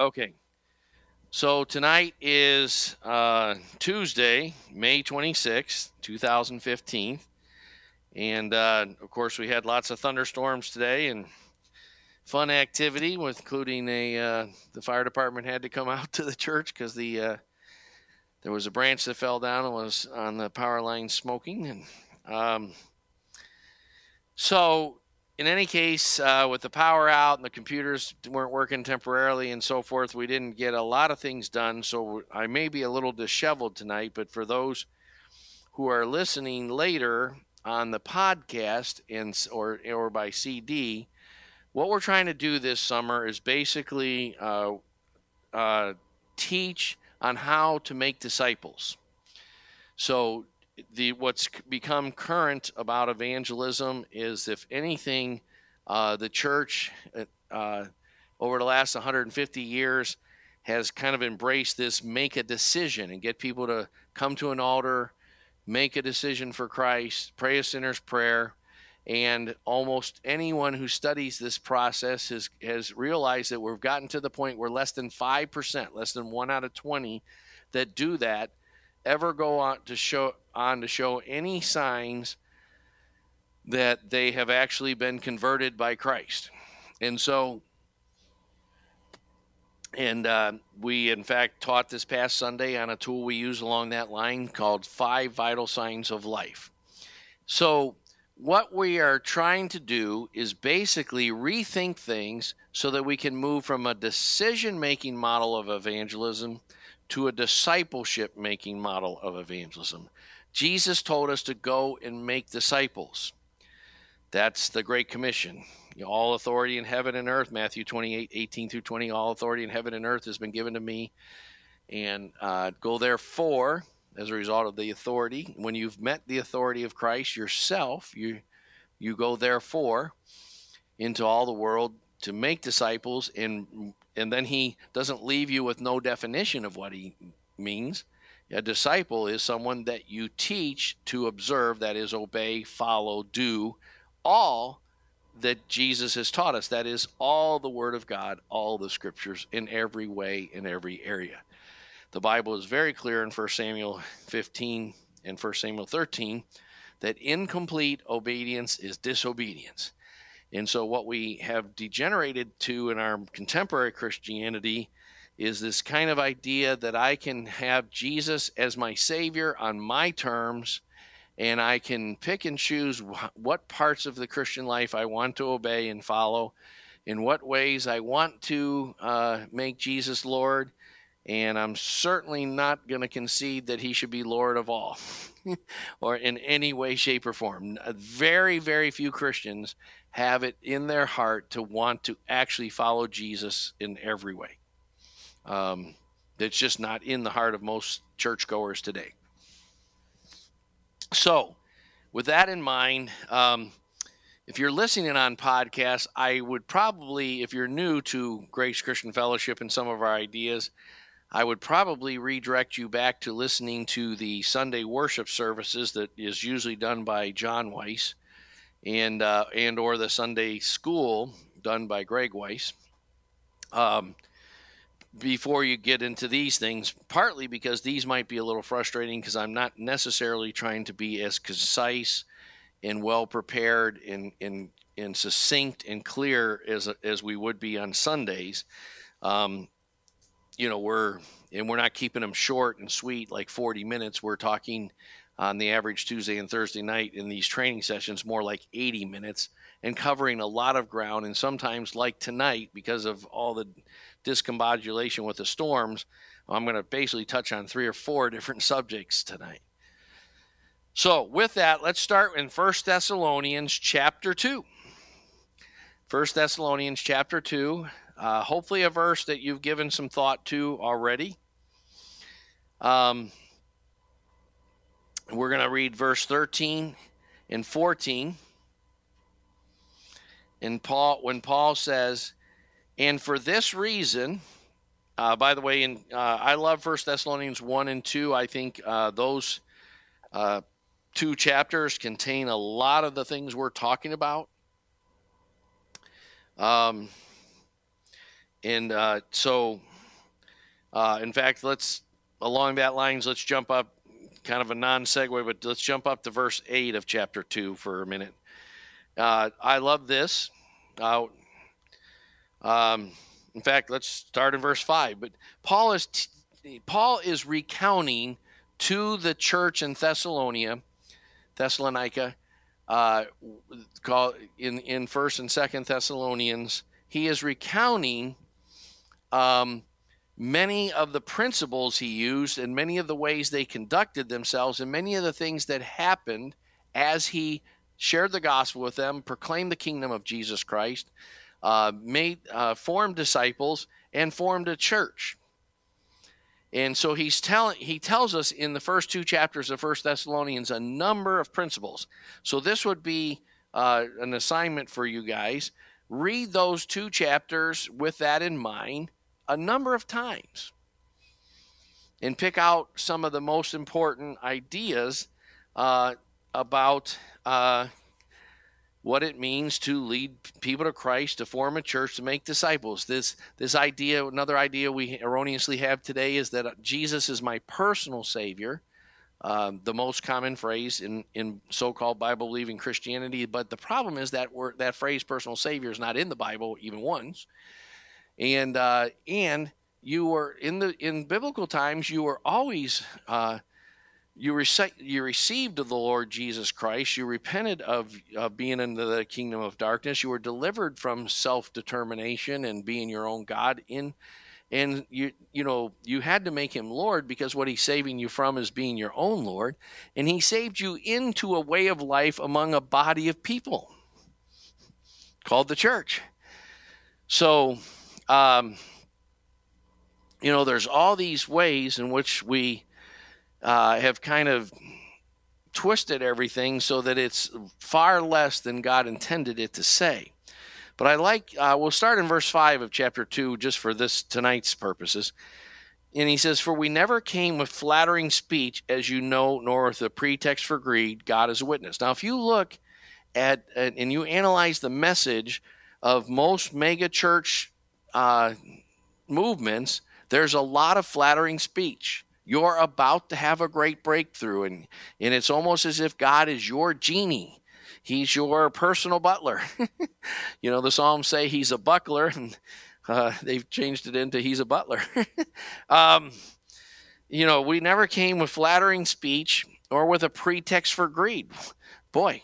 Okay. So tonight is uh, Tuesday, May 26th, 2015. And uh, of course, we had lots of thunderstorms today and fun activity, including a uh, the fire department had to come out to the church because the uh, there was a branch that fell down and was on the power line smoking. And um, so in any case, uh, with the power out and the computers weren't working temporarily and so forth, we didn't get a lot of things done. So I may be a little disheveled tonight, but for those who are listening later on the podcast and or or by CD, what we're trying to do this summer is basically uh, uh, teach on how to make disciples. So the what's become current about evangelism is, if anything, uh, the church uh, uh over the last 150 years has kind of embraced this make a decision and get people to come to an altar, make a decision for Christ, pray a sinner's prayer. And almost anyone who studies this process has, has realized that we've gotten to the point where less than 5%, less than one out of 20 that do that ever go on to show on to show any signs that they have actually been converted by Christ. And so and uh, we, in fact, taught this past Sunday on a tool we use along that line called Five Vital Signs of Life. So, what we are trying to do is basically rethink things so that we can move from a decision making model of evangelism to a discipleship making model of evangelism. Jesus told us to go and make disciples. That's the Great Commission. All authority in heaven and earth, Matthew 28, 18 through 20, all authority in heaven and earth has been given to me. And uh, go therefore, as a result of the authority, when you've met the authority of Christ yourself, you, you go therefore into all the world to make disciples and and then he doesn't leave you with no definition of what he means. A disciple is someone that you teach to observe, that is, obey, follow, do all that Jesus has taught us. That is, all the Word of God, all the Scriptures in every way, in every area. The Bible is very clear in 1 Samuel 15 and 1 Samuel 13 that incomplete obedience is disobedience. And so, what we have degenerated to in our contemporary Christianity is this kind of idea that I can have Jesus as my Savior on my terms, and I can pick and choose what parts of the Christian life I want to obey and follow, in what ways I want to uh, make Jesus Lord. And I'm certainly not going to concede that he should be Lord of all or in any way, shape, or form. Very, very few Christians have it in their heart to want to actually follow Jesus in every way. Um, that's just not in the heart of most churchgoers today. So, with that in mind, um, if you're listening on podcasts, I would probably, if you're new to Grace Christian Fellowship and some of our ideas, I would probably redirect you back to listening to the Sunday worship services that is usually done by John Weiss and uh, and or the Sunday school done by Greg Weiss. Um, before you get into these things, partly because these might be a little frustrating because I'm not necessarily trying to be as concise and well prepared and, and, and succinct and clear as, as we would be on Sundays. Um, you know, we're, and we're not keeping them short and sweet like 40 minutes. We're talking on the average Tuesday and Thursday night in these training sessions, more like 80 minutes, and covering a lot of ground. And sometimes, like tonight, because of all the discombobulation with the storms, I'm going to basically touch on three or four different subjects tonight. So, with that, let's start in 1 Thessalonians chapter 2. 1 Thessalonians chapter 2, uh, hopefully a verse that you've given some thought to already. Um, we're going to read verse 13 and 14. And Paul, when Paul says, and for this reason, uh, by the way, in, uh, I love First Thessalonians 1 and 2. I think uh, those uh, two chapters contain a lot of the things we're talking about. Um, and uh, so Uh, in fact, let's along that lines, let's jump up, kind of a non segue, but let's jump up to verse eight of chapter two for a minute. I love this. Um, in fact, let's start in verse five. But Paul is t- Paul is recounting to the church in Thessalonica, Thessalonica, uh, in in First and Second Thessalonians. He is recounting um, many of the principles he used and many of the ways they conducted themselves and many of the things that happened as he shared the gospel with them, proclaimed the kingdom of Jesus Christ, uh, made uh, formed disciples, and formed a church. And so he's telling he tells us in the first two chapters of First Thessalonians a number of principles. So this would be uh, an assignment for you guys. Read those two chapters with that in mind a number of times and pick out some of the most important ideas uh, about uh, what it means to lead people to Christ, to form a church, to make disciples. This this idea, another idea we erroneously have today, is that Jesus is my personal Savior. Uh, the most common phrase in, in so-called Bible-believing Christianity, but the problem is that word, that phrase "personal Savior" is not in the Bible even once, and uh, and you were in the in biblical times you were always uh, you, rec- you received the Lord Jesus Christ. You repented of, of being in the kingdom of darkness. You were delivered from self determination and being your own God. In and you you know you had to make him Lord because what he's saving you from is being your own Lord, and he saved you into a way of life among a body of people called the church. So. Um, you know, there's all these ways in which we uh, have kind of twisted everything so that it's far less than God intended it to say. But I like, uh, we'll start in verse 5 of chapter 2 just for this tonight's purposes. And he says, For we never came with flattering speech, as you know, nor with a pretext for greed. God is a witness. Now, if you look at, and you analyze the message of most mega church uh, movements, there's a lot of flattering speech. You're about to have a great breakthrough, and, and it's almost as if God is your genie. He's your personal butler. you know, the Psalms say he's a buckler, and uh, they've changed it into he's a butler. um, you know, we never came with flattering speech or with a pretext for greed. Boy,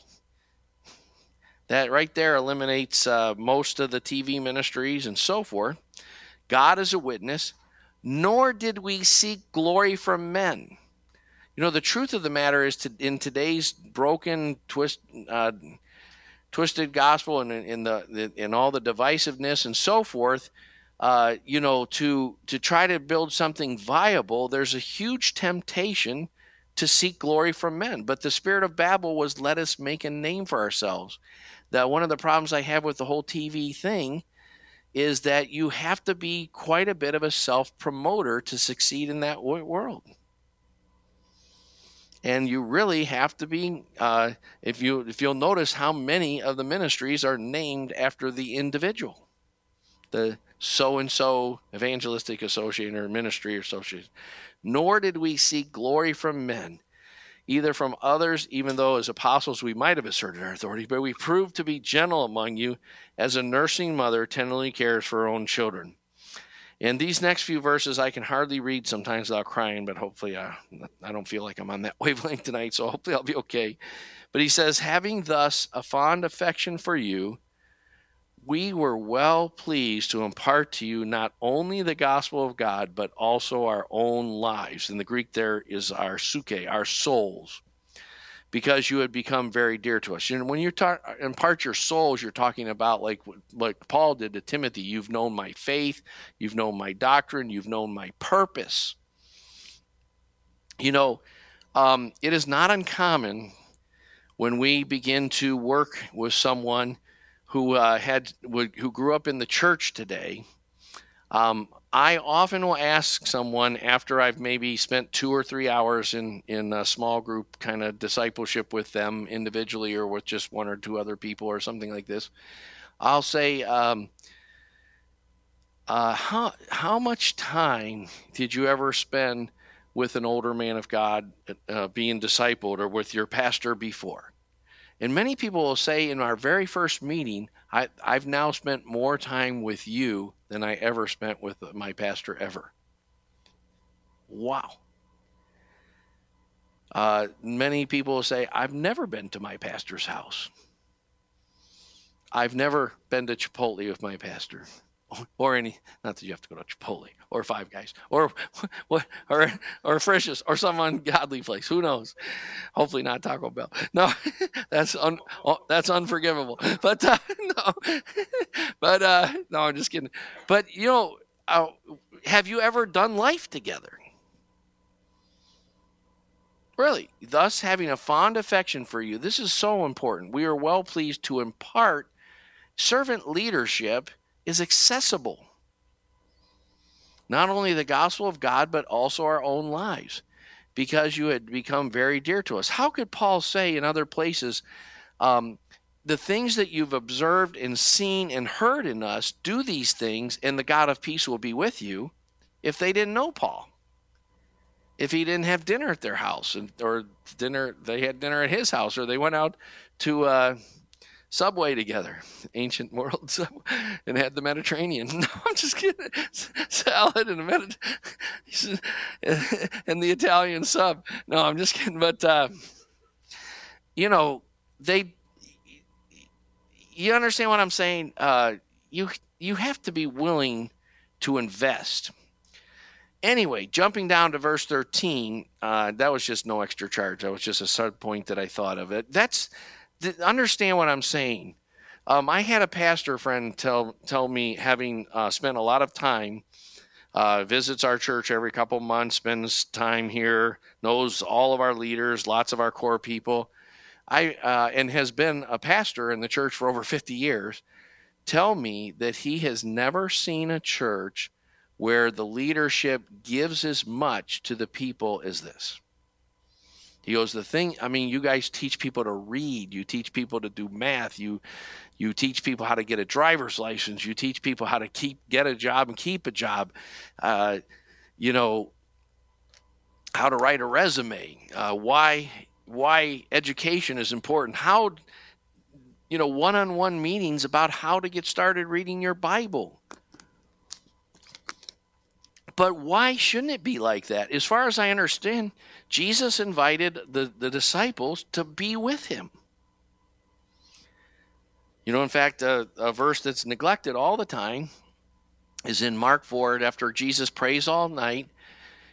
that right there eliminates uh, most of the TV ministries and so forth. God is a witness nor did we seek glory from men. You know, the truth of the matter is, to, in today's broken, twist, uh, twisted gospel, and in the in all the divisiveness and so forth, uh, you know, to to try to build something viable, there's a huge temptation to seek glory from men. But the spirit of Babel was let us make a name for ourselves. That one of the problems I have with the whole TV thing is that you have to be quite a bit of a self promoter to succeed in that world. And you really have to be, uh, if you if you'll notice how many of the ministries are named after the individual, the so and so evangelistic association or ministry association. Nor did we seek glory from men, either from others, even though as apostles we might have asserted our authority, but we proved to be gentle among you as a nursing mother tenderly cares for her own children. In these next few verses, I can hardly read sometimes without crying, but hopefully I, uh, I don't feel like I'm on that wavelength tonight, so hopefully I'll be okay. But he says, having thus a fond affection for you, we were well pleased to impart to you not only the gospel of God, but also our own lives. In the Greek, there is our psuche, our souls, because you had become very dear to us. And when you impart your souls, you're talking about like like Paul did to Timothy. You've known my faith, you've known my doctrine, you've known my purpose. You know, um, it is not uncommon when we begin to work with someone who uh, had who grew up in the church today, um, I often will ask someone after I've maybe spent two or three hours in in a small group kind of discipleship with them individually or with just one or two other people or something like this. I'll say, um, uh, how how much time did you ever spend with an older man of God uh, being discipled or with your pastor before? And many people will say in our very first meeting, I, I've now spent more time with you than I ever spent with my pastor ever. Wow. Uh, many people will say, I've never been to my pastor's house. I've never been to Chipotle with my pastor or any not that you have to go to Chipotle or Five Guys or what or or Frisch's or some ungodly place. Who knows? Hopefully not Taco Bell. No, that's un, oh, that's unforgivable. But uh, no, but uh, no, I'm just kidding. But you know, uh, have you ever done life together? Really, thus having a fond affection for you. This is so important. We are well pleased to impart servant leadership is accessible. Not only the gospel of God, but also our own lives, because you had become very dear to us. How could Paul say in other places, um, the things that you've observed and seen and heard in us, do these things, and the God of peace will be with you, if they didn't know Paul? If he didn't have dinner at their house, and, or dinner, they had dinner at his house, or they went out to, uh, Subway together, ancient world, sub- and had the Mediterranean. No, I'm just kidding. Salad and a Mediterranean, and the Italian sub. No, I'm just kidding. But uh, you know, they. You understand what I'm saying? Uh, you you have to be willing to invest. Anyway, jumping down to verse 13, uh, that was just no extra charge. That was just a sub point that I thought of it. That's understand what I'm saying. Um, I had a pastor friend tell tell me, having uh, spent a lot of time, uh, visits our church every couple months, spends time here, knows all of our leaders, lots of our core people. I uh, and has been a pastor in the church for over 50 years. Tell me that he has never seen a church where the leadership gives as much to the people as this. He goes, the thing, I mean, you guys teach people to read, you teach people to do math, you you teach people how to get a driver's license, you teach people how to keep get a job and keep a job, uh, you know, how to write a resume, uh, why why education is important, how you know one-on-one meetings about how to get started reading your Bible. But why shouldn't it be like that? As far as I understand, Jesus invited the, the disciples to be with him. You know, in fact, a, a verse that's neglected all the time is in Mark 4. After Jesus prays all night,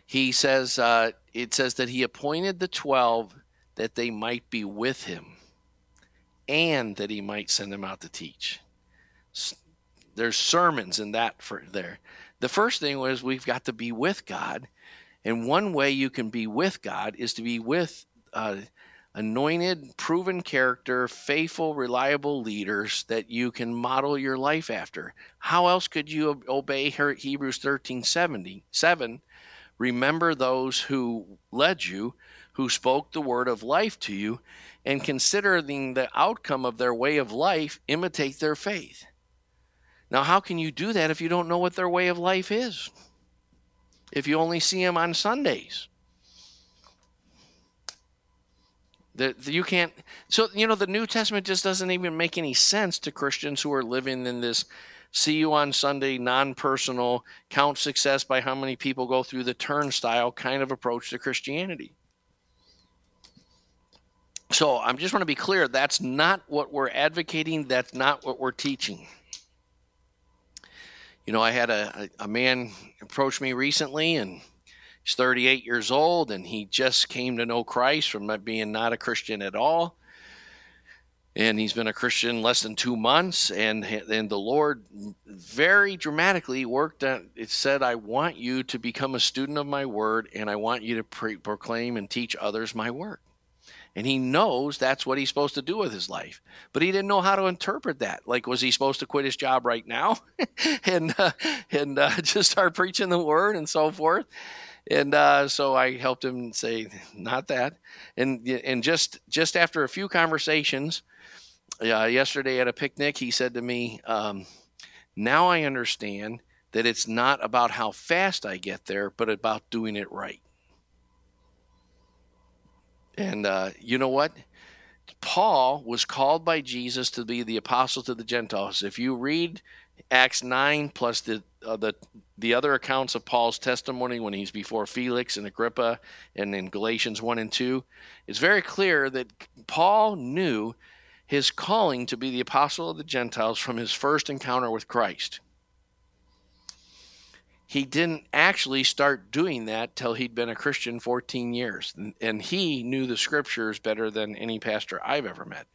he says, uh, it says that he appointed the 12 that they might be with him and that he might send them out to teach. There's sermons in that for there. The first thing was we've got to be with God and one way you can be with God is to be with uh, anointed, proven character, faithful, reliable leaders that you can model your life after. How else could you obey Hebrews 13 77? Remember those who led you, who spoke the word of life to you, and considering the outcome of their way of life, imitate their faith. Now, how can you do that if you don't know what their way of life is? if you only see them on Sundays. The, the, you can't. So you know the New Testament just doesn't even make any sense to Christians who are living in this see you on Sunday, non-personal, count success by how many people go through the turnstile kind of approach to Christianity. So I just want to be clear that's not what we're advocating, that's not what we're teaching. You know, I had a, a, man approach me recently and he's 38 years old and he just came to know Christ from being not a Christian at all. And he's been a Christian less than two months, and and the Lord very dramatically worked on. It said, "I want you to become a student of my word, and I want you to pre- proclaim and teach others my word." And he knows that's what he's supposed to do with his life. But he didn't know how to interpret that. Like was he supposed to quit his job right now and uh, and uh, just start preaching the word and so forth? And uh, so I helped him say not that. And and just just after a few conversations yesterday at a picnic he said to me um, now I understand that it's not about how fast I get there, but about doing it right. And uh, you know what? Paul was called by Jesus to be the apostle to the Gentiles. If you read Acts 9 plus the uh, the the other accounts of Paul's testimony when he's before Felix and Agrippa and in Galatians 1 and 2, it's very clear that Paul knew his calling to be the apostle of the Gentiles from his first encounter with Christ. He didn't actually start doing that till he'd been a Christian 14 years, and he knew the scriptures better than any pastor I've ever met.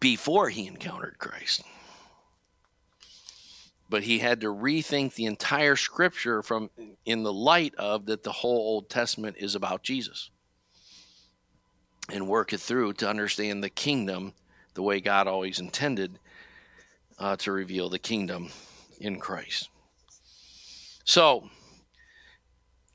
Before he encountered Christ. But he had to rethink the entire scripture from in the light of that the whole Old Testament is about Jesus. And work it through to understand the kingdom the way God always intended uh, to reveal the kingdom in Christ. So,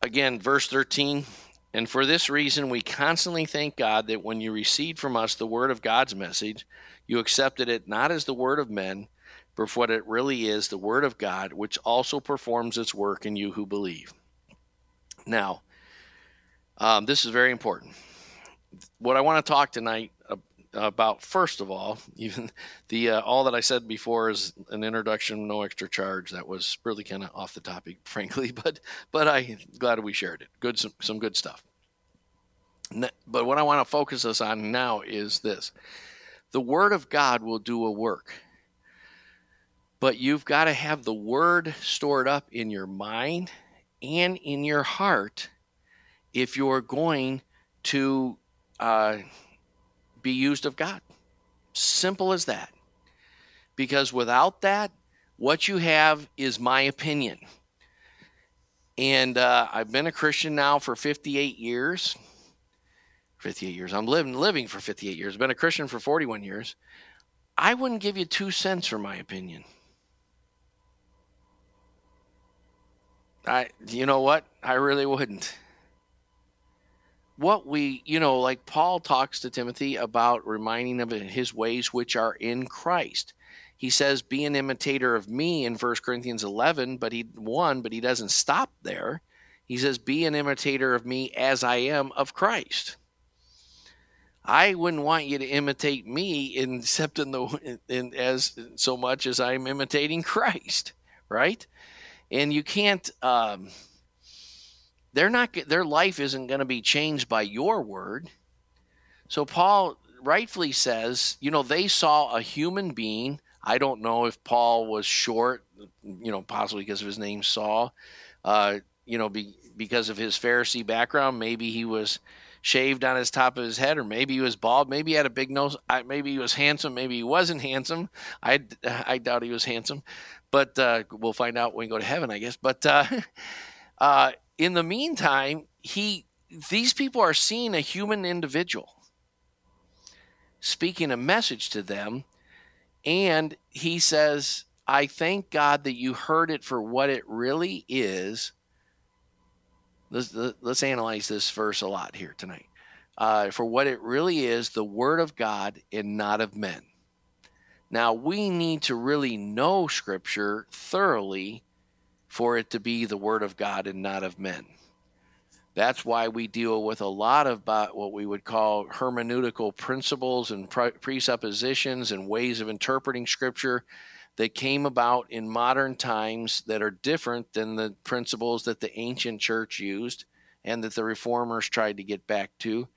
again, verse 13. And for this reason, we constantly thank God that when you received from us the word of God's message, you accepted it not as the word of men but for what it really is the Word of God, which also performs its work in you who believe. Now, um, this is very important. What I want to talk tonight about, first of all, even the uh, all that I said before is an introduction, no extra charge. That was really kind of off the topic, frankly, but but I'm glad we shared it. Good, some, some good stuff. But what I want to focus us on now is this: the Word of God will do a work but you've got to have the word stored up in your mind and in your heart if you're going to uh, be used of God. Simple as that. Because without that, what you have is my opinion. And uh, I've been a Christian now for 58 years. 58 years. I'm living living for 58 years. I've been a Christian for 41 years. I wouldn't give you two cents for my opinion. I you know what? I really wouldn't. What we, you know, like Paul talks to Timothy about reminding him of his ways which are in Christ. He says, "Be an imitator of me" in 1 Corinthians 11, but he one, but he doesn't stop there. He says, "Be an imitator of me as I am of Christ." I wouldn't want you to imitate me, except in the in, as so much as I'm imitating Christ, right? and you can't um, they're not their life isn't going to be changed by your word. So paul rightfully says you know they saw a human being. I don't know if paul was short you know possibly because of his name saul uh, you know be, because of his pharisee background. Maybe he was shaved on his top of his head, or maybe he was bald, maybe he had a big nose, maybe he was handsome, maybe he wasn't handsome. I, I doubt he was handsome, but uh, we'll find out when we go to heaven, I guess. But uh, uh, in the meantime, he these people are seeing a human individual speaking a message to them, and he says, "I thank God that you heard it for what it really is." Let's, let's analyze this verse a lot here tonight. Uh, for what it really is, the word of God and not of men. Now, we need to really know Scripture thoroughly for it to be the Word of God and not of men. That's why we deal with a lot of what we would call hermeneutical principles and presuppositions and ways of interpreting Scripture that came about in modern times that are different than the principles that the ancient church used and that the reformers tried to get back to.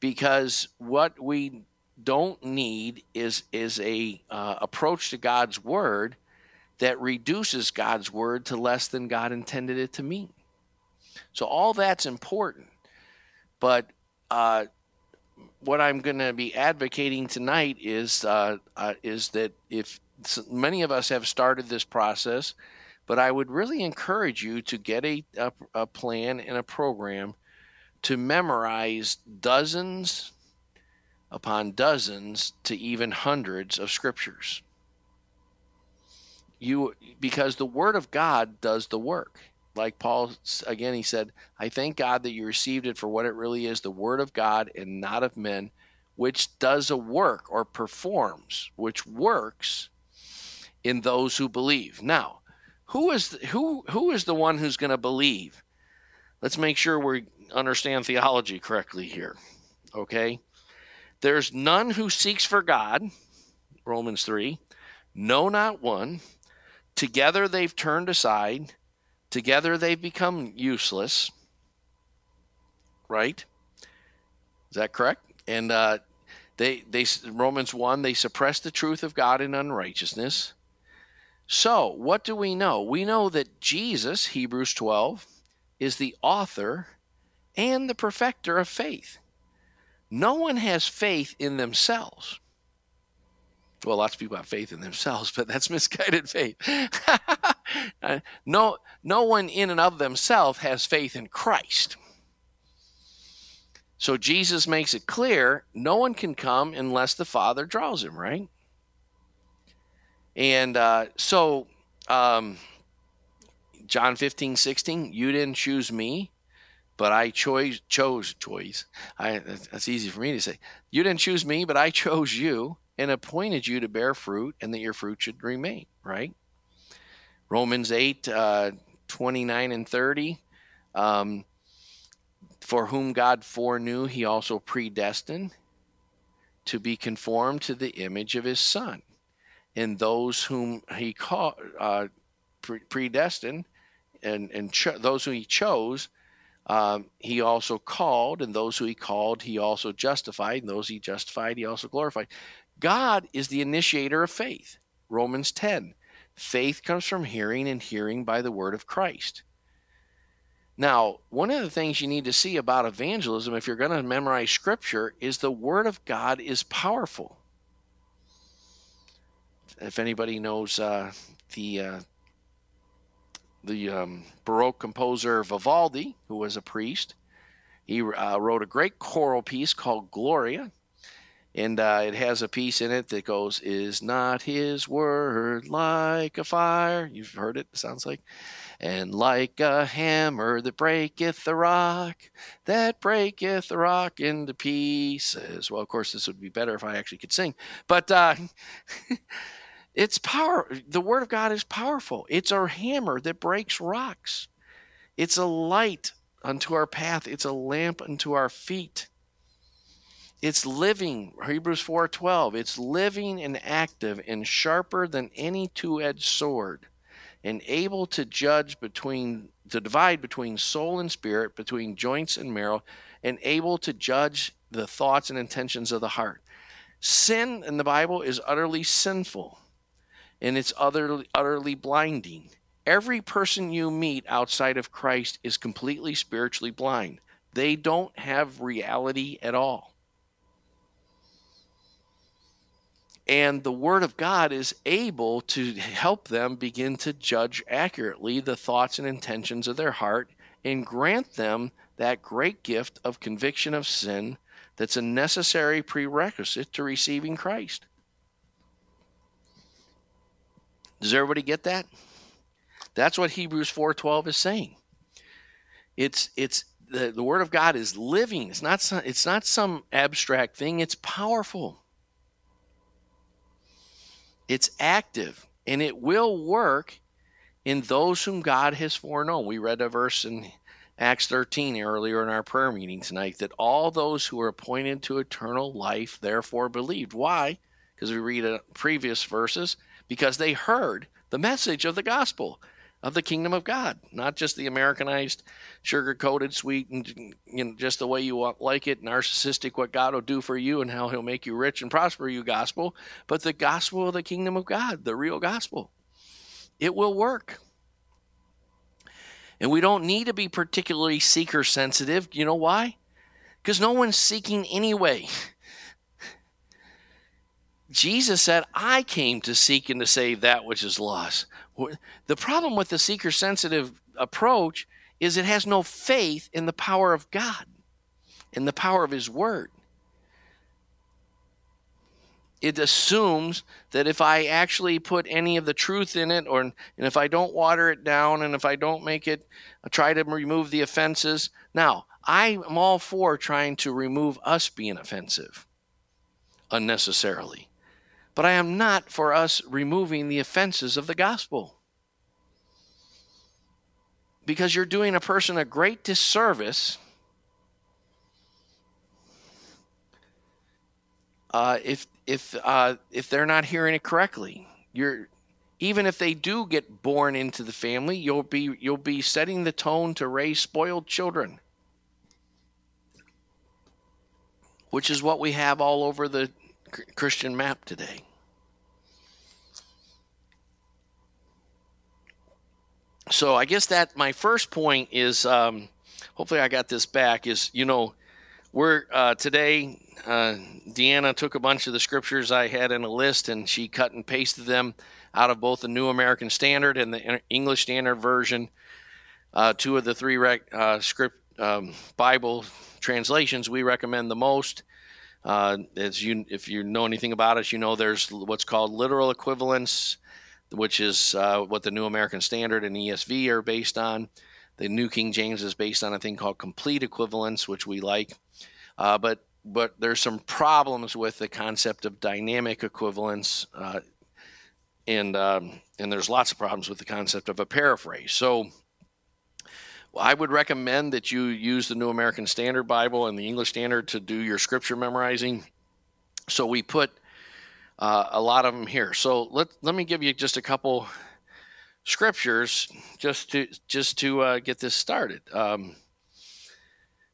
Because what we don't need is is a uh, approach to God's word that reduces God's word to less than God intended it to mean. So all that's important, but uh, what I'm going to be advocating tonight is uh, uh, is that if many of us have started this process, but I would really encourage you to get a, a, a plan and a program to memorize dozens upon dozens to even hundreds of scriptures. You because the word of God does the work. Like Paul again he said, I thank God that you received it for what it really is, the word of God and not of men, which does a work or performs, which works in those who believe. Now, who is the, who who is the one who's going to believe? Let's make sure we understand theology correctly here. Okay? There's none who seeks for God, Romans 3. No, not one. Together they've turned aside. Together they've become useless. Right? Is that correct? And uh, they, they Romans 1, they suppress the truth of God in unrighteousness. So, what do we know? We know that Jesus, Hebrews 12, is the author and the perfecter of faith. No one has faith in themselves. Well, lots of people have faith in themselves, but that's misguided faith. No, no one in and of themselves has faith in Christ. So Jesus makes it clear no one can come unless the Father draws him, right? And uh, so, um, John 15, 16, you didn't choose me, but I chose, chose, choice. That's easy for me to say. You didn't choose me, but I chose you and appointed you to bear fruit and that your fruit should remain, right? Romans 8, uh, 29 and 30. Um, for whom God foreknew, he also predestined to be conformed to the image of his Son. And those whom he called, uh, pre- predestined, and, and cho- those who he chose, um, he also called, and those who he called, he also justified, and those he justified, he also glorified. God is the initiator of faith. Romans 10. Faith comes from hearing, and hearing by the word of Christ. Now, one of the things you need to see about evangelism, if you're going to memorize scripture, is the word of God is powerful. If anybody knows uh, the uh, the um, Baroque composer Vivaldi, who was a priest, he uh, wrote a great choral piece called Gloria, and uh, it has a piece in it that goes, "Is not His word like a fire?" You've heard it. it sounds like and like a hammer that breaketh the rock, that breaketh the rock into pieces. Well, of course, this would be better if I actually could sing, but uh, it's power. The Word of God is powerful. It's our hammer that breaks rocks. It's a light unto our path. It's a lamp unto our feet. It's living, Hebrews 4:12. It's living and active and sharper than any two-edged sword and able to judge between to divide between soul and spirit, between joints and marrow, and able to judge the thoughts and intentions of the heart. Sin in the Bible is utterly sinful and it's utterly, utterly blinding. Every person you meet outside of Christ is completely spiritually blind. They don't have reality at all. And the Word of God is able to help them begin to judge accurately the thoughts and intentions of their heart and grant them that great gift of conviction of sin that's a necessary prerequisite to receiving Christ. Does everybody get that? That's what Hebrews 4:12 is saying. It's it's the, the word of God is living. It's not some, it's not some abstract thing. It's powerful. It's active and it will work in those whom God has foreknown. We read a verse in Acts 13 earlier in our prayer meeting tonight that all those who are appointed to eternal life therefore believed. Why? Because we read a previous verses because they heard the message of the gospel of the kingdom of God, not just the Americanized, sugar coated, sweet, and you know, just the way you want, like it, narcissistic, what God will do for you and how He'll make you rich and prosper you gospel, but the gospel of the kingdom of God, the real gospel. It will work. And we don't need to be particularly seeker sensitive. You know why? Because no one's seeking anyway. Jesus said, I came to seek and to save that which is lost. The problem with the seeker sensitive approach is it has no faith in the power of God, in the power of His Word. It assumes that if I actually put any of the truth in it, or and if I don't water it down, and if I don't make it, I try to remove the offenses. Now, I'm all for trying to remove us being offensive unnecessarily. But I am not for us removing the offenses of the gospel. Because you're doing a person a great disservice uh, if if uh, if they're not hearing it correctly. You're even if they do get born into the family, you'll be you'll be setting the tone to raise spoiled children. Which is what we have all over the Christian map today. So I guess that my first point is um, hopefully I got this back is you know we're uh, today uh, Deanna took a bunch of the scriptures I had in a list and she cut and pasted them out of both the New American Standard and the English Standard Version. Uh, two of the three rec- uh, script um, Bible translations we recommend the most. Uh, as you, if you know anything about it, you know there's what's called literal equivalence, which is uh, what the New American Standard and ESV are based on. The New King James is based on a thing called complete equivalence, which we like. Uh, but but there's some problems with the concept of dynamic equivalence, uh, and um, and there's lots of problems with the concept of a paraphrase. So I would recommend that you use the New American Standard Bible and the English Standard to do your scripture memorizing. So we put uh, a lot of them here. So let let me give you just a couple scriptures just to just to uh, get this started. Um,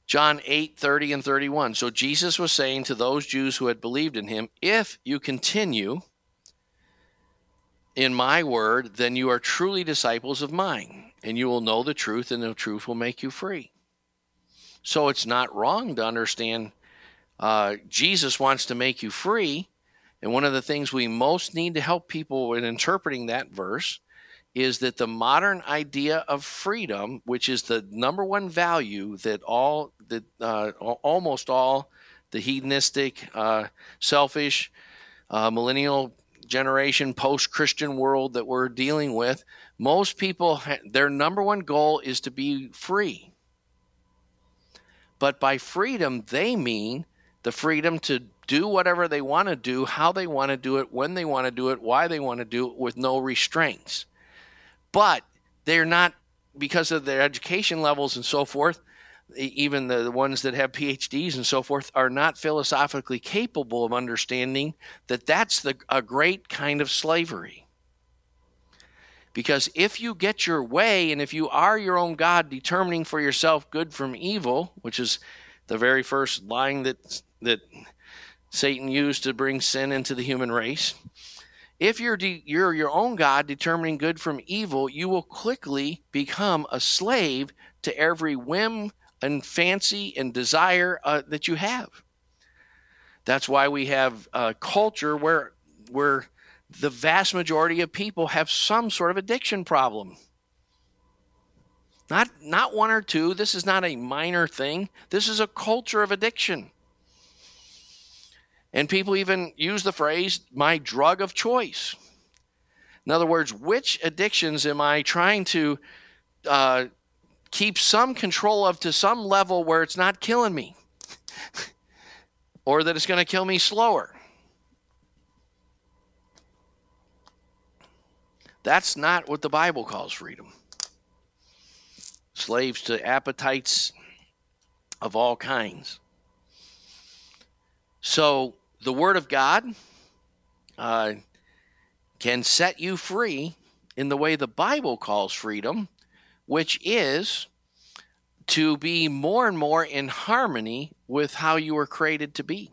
John 8, 30 and 31. So Jesus was saying to those Jews who had believed in him, If you continue in my word, then you are truly disciples of mine, and you will know the truth, and the truth will make you free. So it's not wrong to understand uh, Jesus wants to make you free. And one of the things we most need to help people in interpreting that verse is that the modern idea of freedom, which is the number one value that all that uh, almost all the hedonistic, uh, selfish, uh, millennial generation, post-Christian world that we're dealing with, most people their number one goal is to be free. But by freedom, they mean the freedom to do whatever they want to do, how they want to do it, when they want to do it, why they want to do it, with no restraints but they're not because of their education levels and so forth even the ones that have phds and so forth are not philosophically capable of understanding that that's the, a great kind of slavery because if you get your way and if you are your own god determining for yourself good from evil which is the very first line that that satan used to bring sin into the human race if you're, de- you're your own God determining good from evil, you will quickly become a slave to every whim and fancy and desire uh, that you have. That's why we have a culture where, where the vast majority of people have some sort of addiction problem. Not, not one or two. This is not a minor thing. This is a culture of addiction. And people even use the phrase, my drug of choice. In other words, which addictions am I trying to uh, keep some control of to some level where it's not killing me or that it's going to kill me slower? That's not what the Bible calls freedom. Slaves to appetites of all kinds. So the Word of God uh, can set you free in the way the Bible calls freedom, which is to be more and more in harmony with how you were created to be.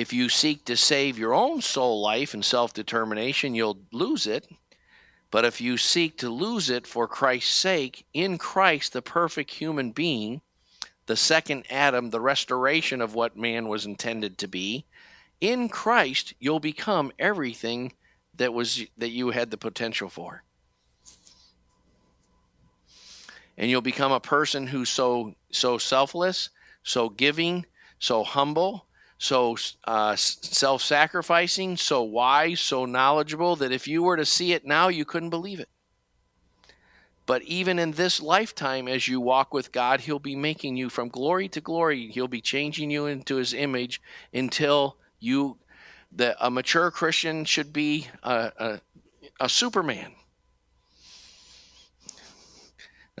If you seek to save your own soul life and self determination, you'll lose it. But if you seek to lose it for Christ's sake, in Christ, the perfect human being, the second Adam, the restoration of what man was intended to be. In Christ, you'll become everything that was that you had the potential for. And you'll become a person who's so so selfless, so giving, so humble, so uh, self-sacrificing, so wise, so knowledgeable that if you were to see it now, you couldn't believe it. But even in this lifetime, as you walk with God, He'll be making you from glory to glory. He'll be changing you into His image until you that a mature Christian should be a, a, a Superman.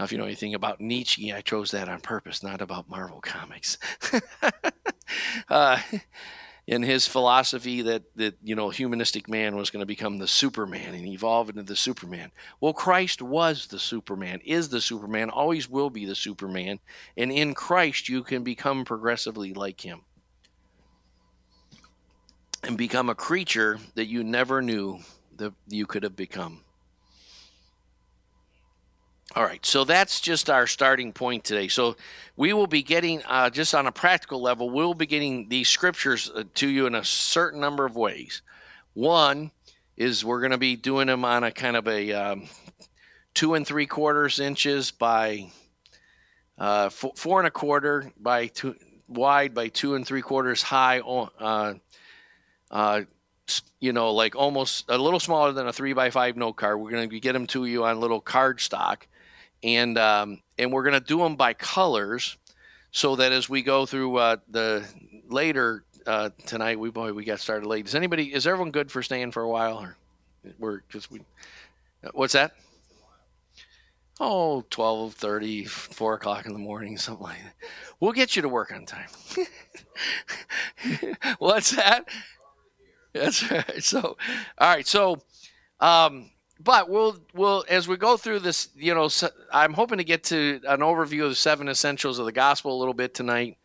Now, if you know anything about Nietzsche, I chose that on purpose, not about Marvel Comics. uh, in his philosophy that that you know humanistic man was going to become the superman and evolve into the superman. Well christ was the superman is the superman always will be the superman and in christ you can become progressively like him. And become a creature that you never knew that you could have become all right, so that's just our starting point today. So we will be getting, uh, just on a practical level, we'll be getting these scriptures uh, to you in a certain number of ways. One is we're going to be doing them on a kind of a um, two and three quarters inches by uh, four, four and a quarter by two wide by two and three quarters high. Uh, uh, you know, like almost a little smaller than a three by five note card. We're going to get them to you on little card stock and um, and we're going to do them by colors, so that as we go through uh, the later uh, tonight, we boy we got started late. Is anybody? Is everyone good for staying for a while, or we're just we? What's that? Oh, 12, 30, 4 o'clock in the morning, something like that. We'll get you to work on time. What's that? That's right. So, all right. So, um, but we'll we'll as we go through this, you know, I'm hoping to get to an overview of the seven essentials of the gospel a little bit tonight.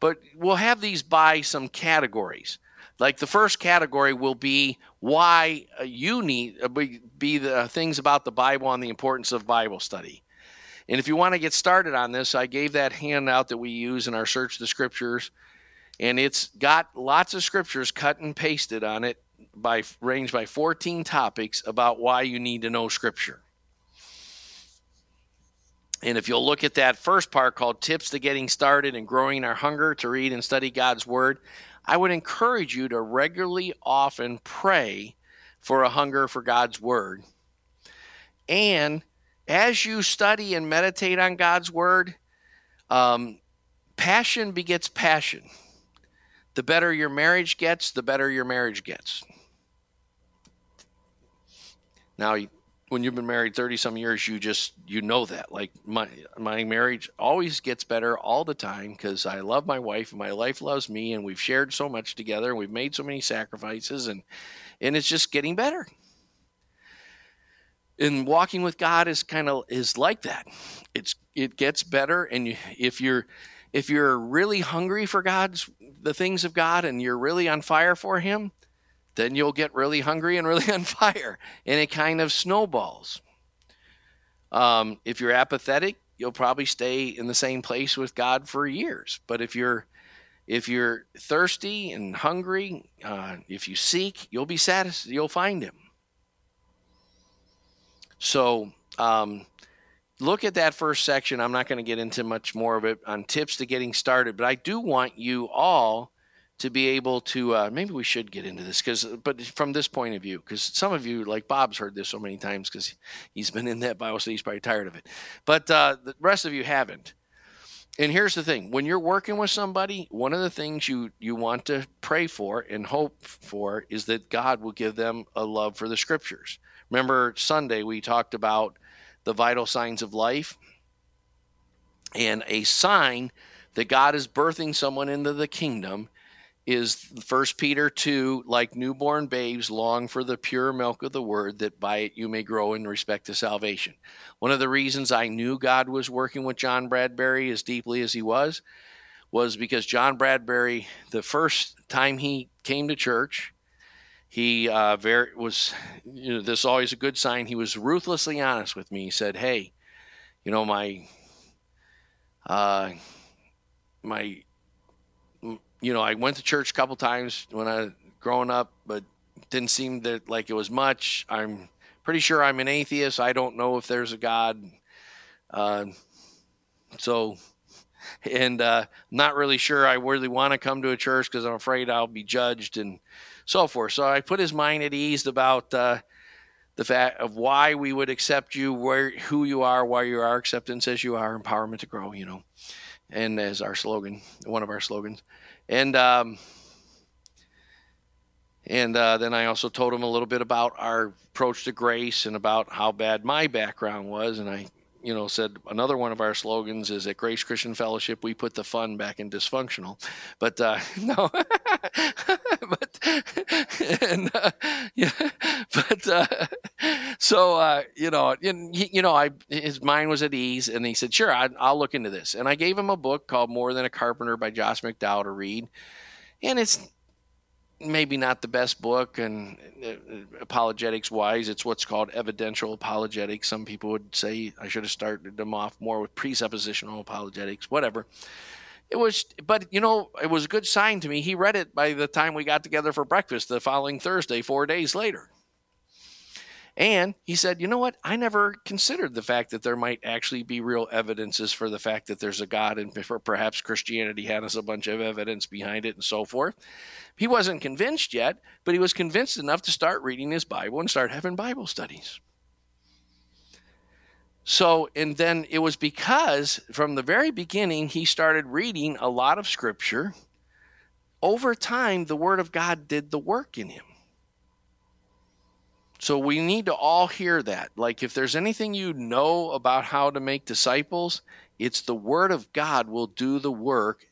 But we'll have these by some categories. Like the first category will be why uh, you need uh, be the things about the Bible and the importance of Bible study. And if you want to get started on this, I gave that handout that we use in our search the scriptures, and it's got lots of scriptures cut and pasted on it by range by 14 topics about why you need to know scripture. And if you'll look at that first part called Tips to Getting Started and Growing Our Hunger to Read and Study God's Word, I would encourage you to regularly, often pray for a hunger for God's Word. And as you study and meditate on God's Word, um, passion begets passion. The better your marriage gets, the better your marriage gets. Now, when you've been married 30 some years, you just, you know that. Like my, my marriage always gets better all the time because I love my wife and my life loves me and we've shared so much together and we've made so many sacrifices and, and it's just getting better. And walking with God is kind of is like that. It's it gets better, and you, if you're if you're really hungry for God's the things of God and you're really on fire for Him, then you'll get really hungry and really on fire, and it kind of snowballs. Um, if you're apathetic, you'll probably stay in the same place with God for years. But if you're if you're thirsty and hungry, uh, if you seek, you'll be satisfied. You'll find Him. So um, look at that first section. I'm not going to get into much more of it on tips to getting started, but I do want you all to be able to uh, maybe we should get into this because but from this point of view because some of you like bob's heard this so many times because he's been in that bible study he's probably tired of it. But uh, the rest of you haven't. And here's the thing when you're working with somebody one of the things you you want to pray for and hope for is that god will give them a love for the scriptures. Remember sunday we talked about the vital signs of life and a sign that god is birthing someone into the kingdom is First Peter 2, like newborn babes, long for the pure milk of the word, that by it you may grow in respect to salvation. One of the reasons I knew God was working with John Bradbury as deeply as he was was because John Bradbury, the first time he came to church, he uh, very was. You know, this is always a good sign. He was ruthlessly honest with me. He said, "Hey, you know my, uh, my you know, I went to church a couple times when I growing up, but didn't seem that like it was much. I'm pretty sure I'm an atheist. I don't know if there's a God. Uh, so, and uh, not really sure I really want to come to a church because I'm afraid I'll be judged and so forth. So I put his mind at ease about uh, the fact of why we would accept you, where who you are, why you are acceptance as you are, empowerment to grow. You know, and as our slogan, one of our slogans and um, And uh, then I also told him a little bit about our approach to grace and about how bad my background was. And I you know, said another one of our slogans is at Grace Christian Fellowship, we put the fun back in dysfunctional. But uh, no, but and uh, yeah, but uh, so uh, you know, and he, you know, I his mind was at ease, and he said, "Sure, I, I'll look into this." And I gave him a book called More Than a Carpenter by Josh McDowell to read, and it's maybe not the best book and uh, apologetics wise it's what's called evidential apologetics some people would say i should have started them off more with presuppositional apologetics whatever it was but you know it was a good sign to me he read it by the time we got together for breakfast the following thursday four days later and he said, you know what? I never considered the fact that there might actually be real evidences for the fact that there's a God and perhaps Christianity had us a bunch of evidence behind it and so forth. He wasn't convinced yet, but he was convinced enough to start reading his Bible and start having Bible studies. So, and then it was because from the very beginning he started reading a lot of scripture. Over time, the Word of God did the work in him. So we need to all hear that. Like, if there's anything you know about how to make disciples, it's the Word of God will do the work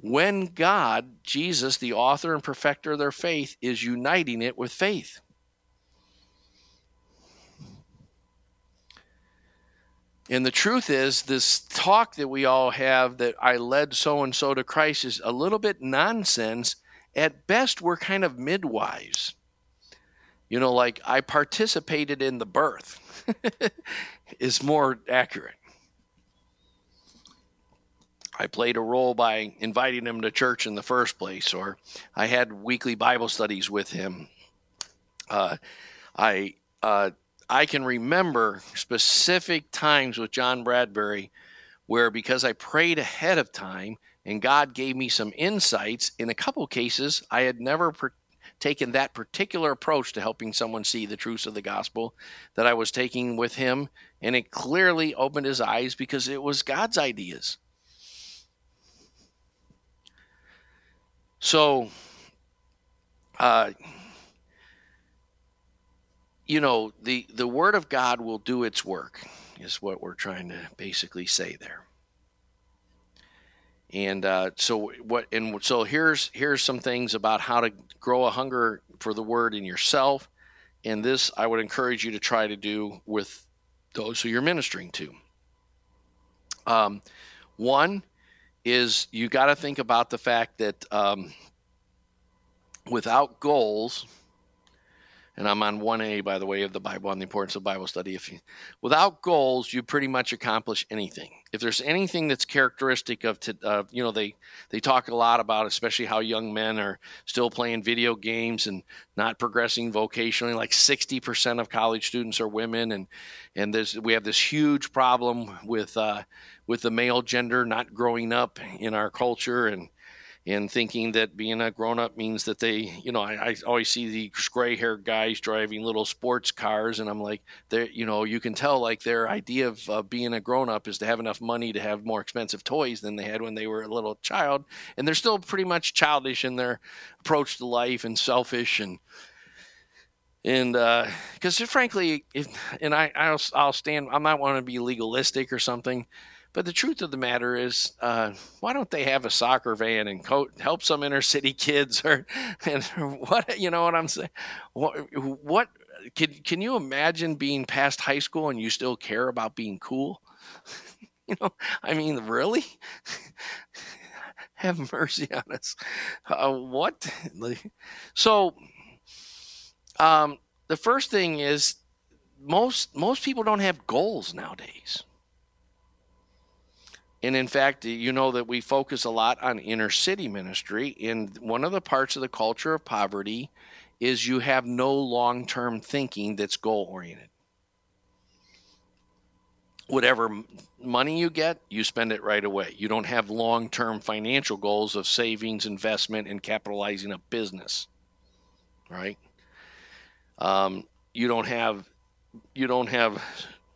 when God, Jesus, the author and perfecter of their faith, is uniting it with faith. And the truth is, this talk that we all have that I led so and so to Christ is a little bit nonsense. At best, we're kind of midwives. You know, like I participated in the birth is more accurate. I played a role by inviting him to church in the first place, or I had weekly Bible studies with him. Uh, I uh, I can remember specific times with John Bradbury where because I prayed ahead of time and God gave me some insights. In a couple cases, I had never per- taken that particular approach to helping someone see the truths of the gospel that I was taking with him. And it clearly opened his eyes because it was God's ideas. So, uh, you know, the, the Word of God will do its work, is what we're trying to basically say there. And uh, so what? And so here's here's some things about how to grow a hunger for the word in yourself. And this I would encourage you to try to do with those who you're ministering to. Um, one is you got to think about the fact that um, without goals, and I'm on 1A, by the way, of the Bible on the importance of Bible study. If you, without goals, you pretty much accomplish anything. If there's anything that's characteristic of, to, uh, you know, they they talk a lot about, especially how young men are still playing video games and not progressing vocationally. Like 60% of college students are women, and and there's we have this huge problem with uh, with the male gender not growing up in our culture and and thinking that being a grown up means that they, you know, I, I always see these gray haired guys driving little sports cars, and I'm like, they you know, you can tell like their idea of uh, being a grown up is to have enough money to have more expensive toys than they had when they were a little child, and they're still pretty much childish in their approach to life and selfish and and because uh, frankly, if, and I I'll, I'll stand. I might want to be legalistic or something, but the truth of the matter is, uh, why don't they have a soccer van and co- help some inner city kids or and what you know what I'm saying? What, what can can you imagine being past high school and you still care about being cool? you know, I mean, really? have mercy on us. Uh, what? So, um, the first thing is most most people don't have goals nowadays. And in fact, you know that we focus a lot on inner city ministry. And one of the parts of the culture of poverty is you have no long term thinking that's goal oriented. Whatever money you get, you spend it right away. You don't have long term financial goals of savings, investment, and capitalizing a business. Right? Um, you don't have you don't have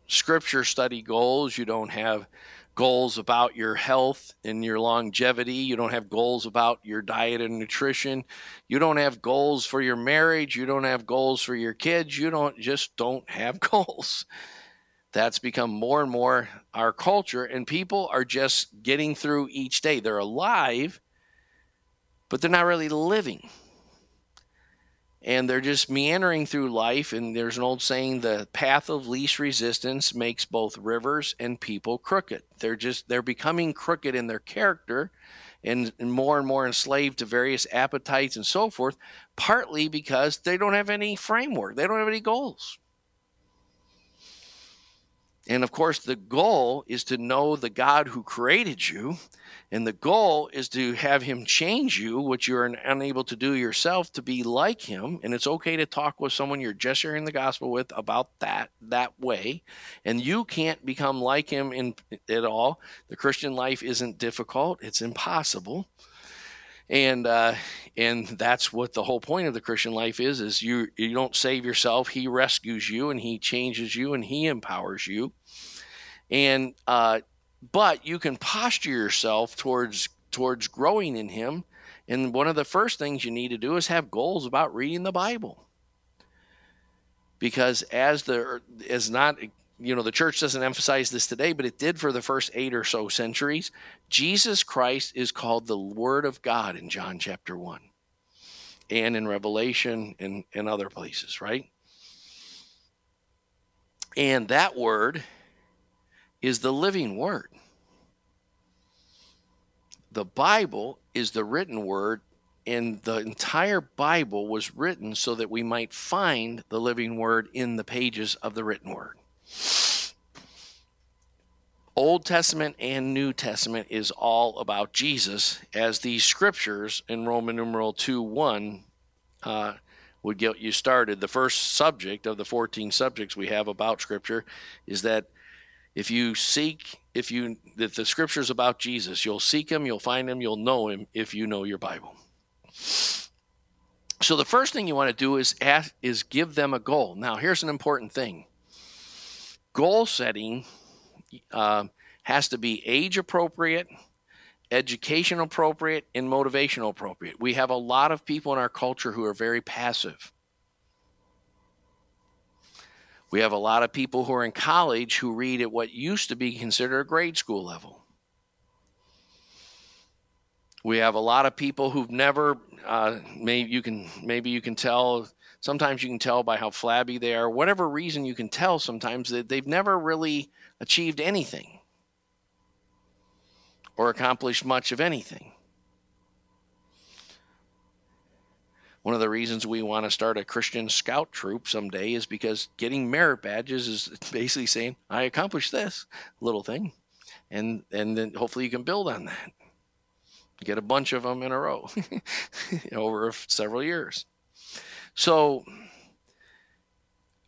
scripture study goals. You don't have goals about your health and your longevity. You don't have goals about your diet and nutrition. You don't have goals for your marriage. You don't have goals for your kids. You don't just don't have goals. That's become more and more our culture, and people are just getting through each day. They're alive, but they're not really living and they're just meandering through life. And there's an old saying: the path of least resistance makes both rivers and people crooked. They're just they're becoming crooked in their character, and, and more and more enslaved to various appetites and so forth. Partly because they don't have any framework, they don't have any goals. And of course, the goal is to know the God who created you. And the goal is to have him change you, which you're unable to do yourself, to be like him. And it's okay to talk with someone you're just sharing the gospel with about that that way. And you can't become like him in at all. The Christian life isn't difficult, it's impossible and uh, and that's what the whole point of the Christian life is: is you you don't save yourself; He rescues you, and He changes you, and He empowers you. And uh, but you can posture yourself towards towards growing in Him. And one of the first things you need to do is have goals about reading the Bible, because as the as not you know, the church doesn't emphasize this today, but it did for the first eight or so centuries. Jesus Christ is called the Word of God in John chapter 1 and in Revelation and, and other places, right? And that Word is the living Word. The Bible is the written Word and the entire Bible was written so that we might find the living word in the pages of the written word. Old Testament and New Testament is all about Jesus, as these scriptures in Roman numeral 2 1 uh, would get you started. The first subject of the 14 subjects we have about Scripture is that if you seek, if you, if the Scripture is about Jesus, you'll seek Him, you'll find Him, you'll know Him if you know your Bible. So the first thing you want to do is ask, is give them a goal. Now, here's an important thing goal setting uh, has to be age appropriate, education appropriate, and motivational appropriate. We have a lot of people in our culture who are very passive. We have a lot of people who are in college who read at what used to be considered a grade school level. We have a lot of people who've never, uh, maybe you can maybe you can tell Sometimes you can tell by how flabby they are. Whatever reason you can tell sometimes that they've never really achieved anything or accomplished much of anything. One of the reasons we want to start a Christian scout troop someday is because getting merit badges is basically saying, I accomplished this little thing. And, and then hopefully you can build on that. Get a bunch of them in a row over several years. So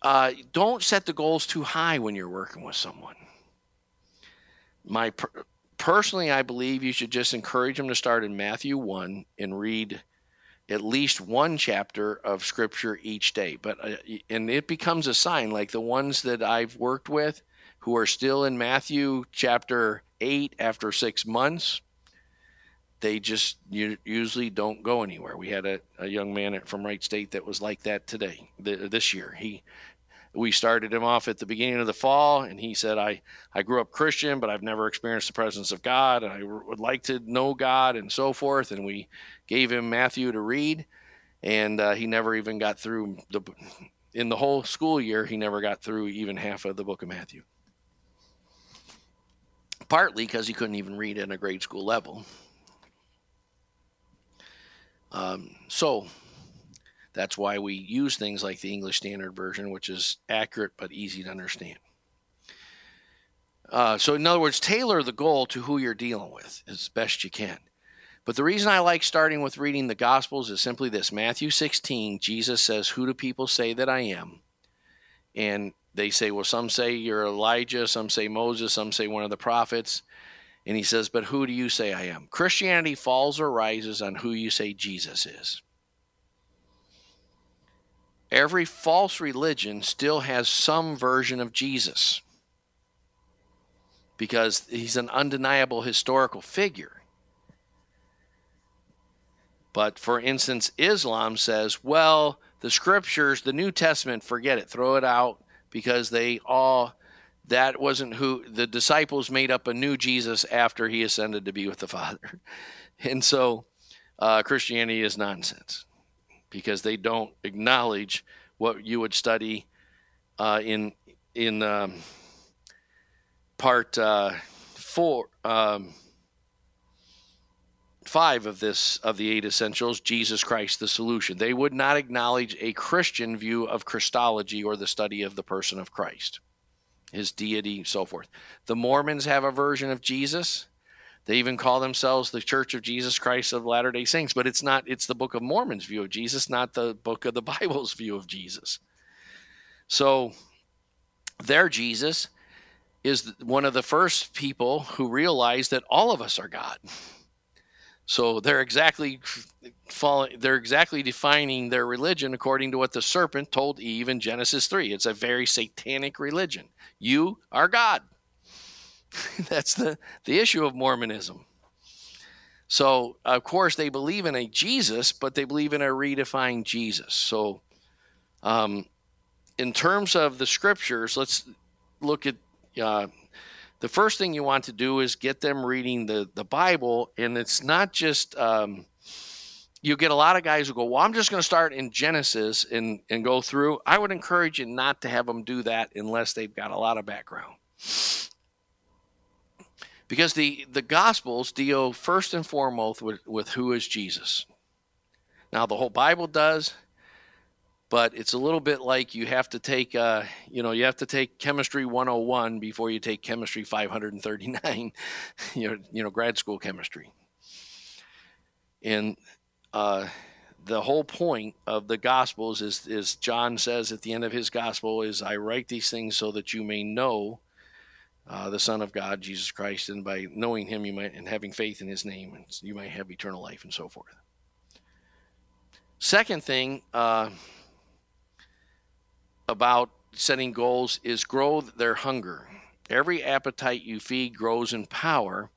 uh, don't set the goals too high when you're working with someone. My personally, I believe you should just encourage them to start in Matthew one and read at least one chapter of scripture each day. But uh, and it becomes a sign, like the ones that I've worked with who are still in Matthew chapter eight after six months they just usually don't go anywhere. We had a, a young man from Wright State that was like that today, this year. He, we started him off at the beginning of the fall, and he said, "I I grew up Christian, but I've never experienced the presence of God, and I would like to know God, and so forth." And we gave him Matthew to read, and uh, he never even got through the in the whole school year. He never got through even half of the book of Matthew. Partly because he couldn't even read at a grade school level. Um, so that's why we use things like the English Standard Version, which is accurate but easy to understand. Uh, so, in other words, tailor the goal to who you're dealing with as best you can. But the reason I like starting with reading the Gospels is simply this Matthew 16, Jesus says, Who do people say that I am? And they say, Well, some say you're Elijah, some say Moses, some say one of the prophets. And he says, But who do you say I am? Christianity falls or rises on who you say Jesus is. Every false religion still has some version of Jesus because he's an undeniable historical figure. But for instance, Islam says, well, the scriptures, the New Testament, forget it, throw it out because they all that wasn't who the disciples made up a new Jesus after he ascended to be with the Father. And so uh, Christianity is nonsense because they don't acknowledge what you would study uh, in in um, part uh, four, um, five of this of the eight essentials. Jesus Christ, the solution. They would not acknowledge a Christian view of Christology or the study of the person of Christ, His deity, so forth. The Mormons have a version of Jesus. They even call themselves the Church of Jesus Christ of Latter day Saints, but it's not, it's the Book of Mormon's view of Jesus, not the Book of the Bible's view of Jesus. So their Jesus is one of the first people who realized that all of us are God. So they're exactly following, they're exactly defining their religion according to what the serpent told Eve in Genesis 3. It's a very satanic religion. You are God. That's the, the issue of Mormonism. So, of course, they believe in a Jesus, but they believe in a redefined Jesus. So, um, in terms of the scriptures, let's look at uh, the first thing you want to do is get them reading the, the Bible. And it's not just, um, you get a lot of guys who go, Well, I'm just going to start in Genesis and, and go through. I would encourage you not to have them do that unless they've got a lot of background because the the gospels deal first and foremost with, with who is jesus now the whole bible does but it's a little bit like you have to take uh, you know you have to take chemistry 101 before you take chemistry 539 you know, you know grad school chemistry and uh, the whole point of the gospels is is john says at the end of his gospel is i write these things so that you may know uh, the Son of God, Jesus Christ, and by knowing Him, you might and having faith in His name, you might have eternal life, and so forth. Second thing uh, about setting goals is grow their hunger. Every appetite you feed grows in power.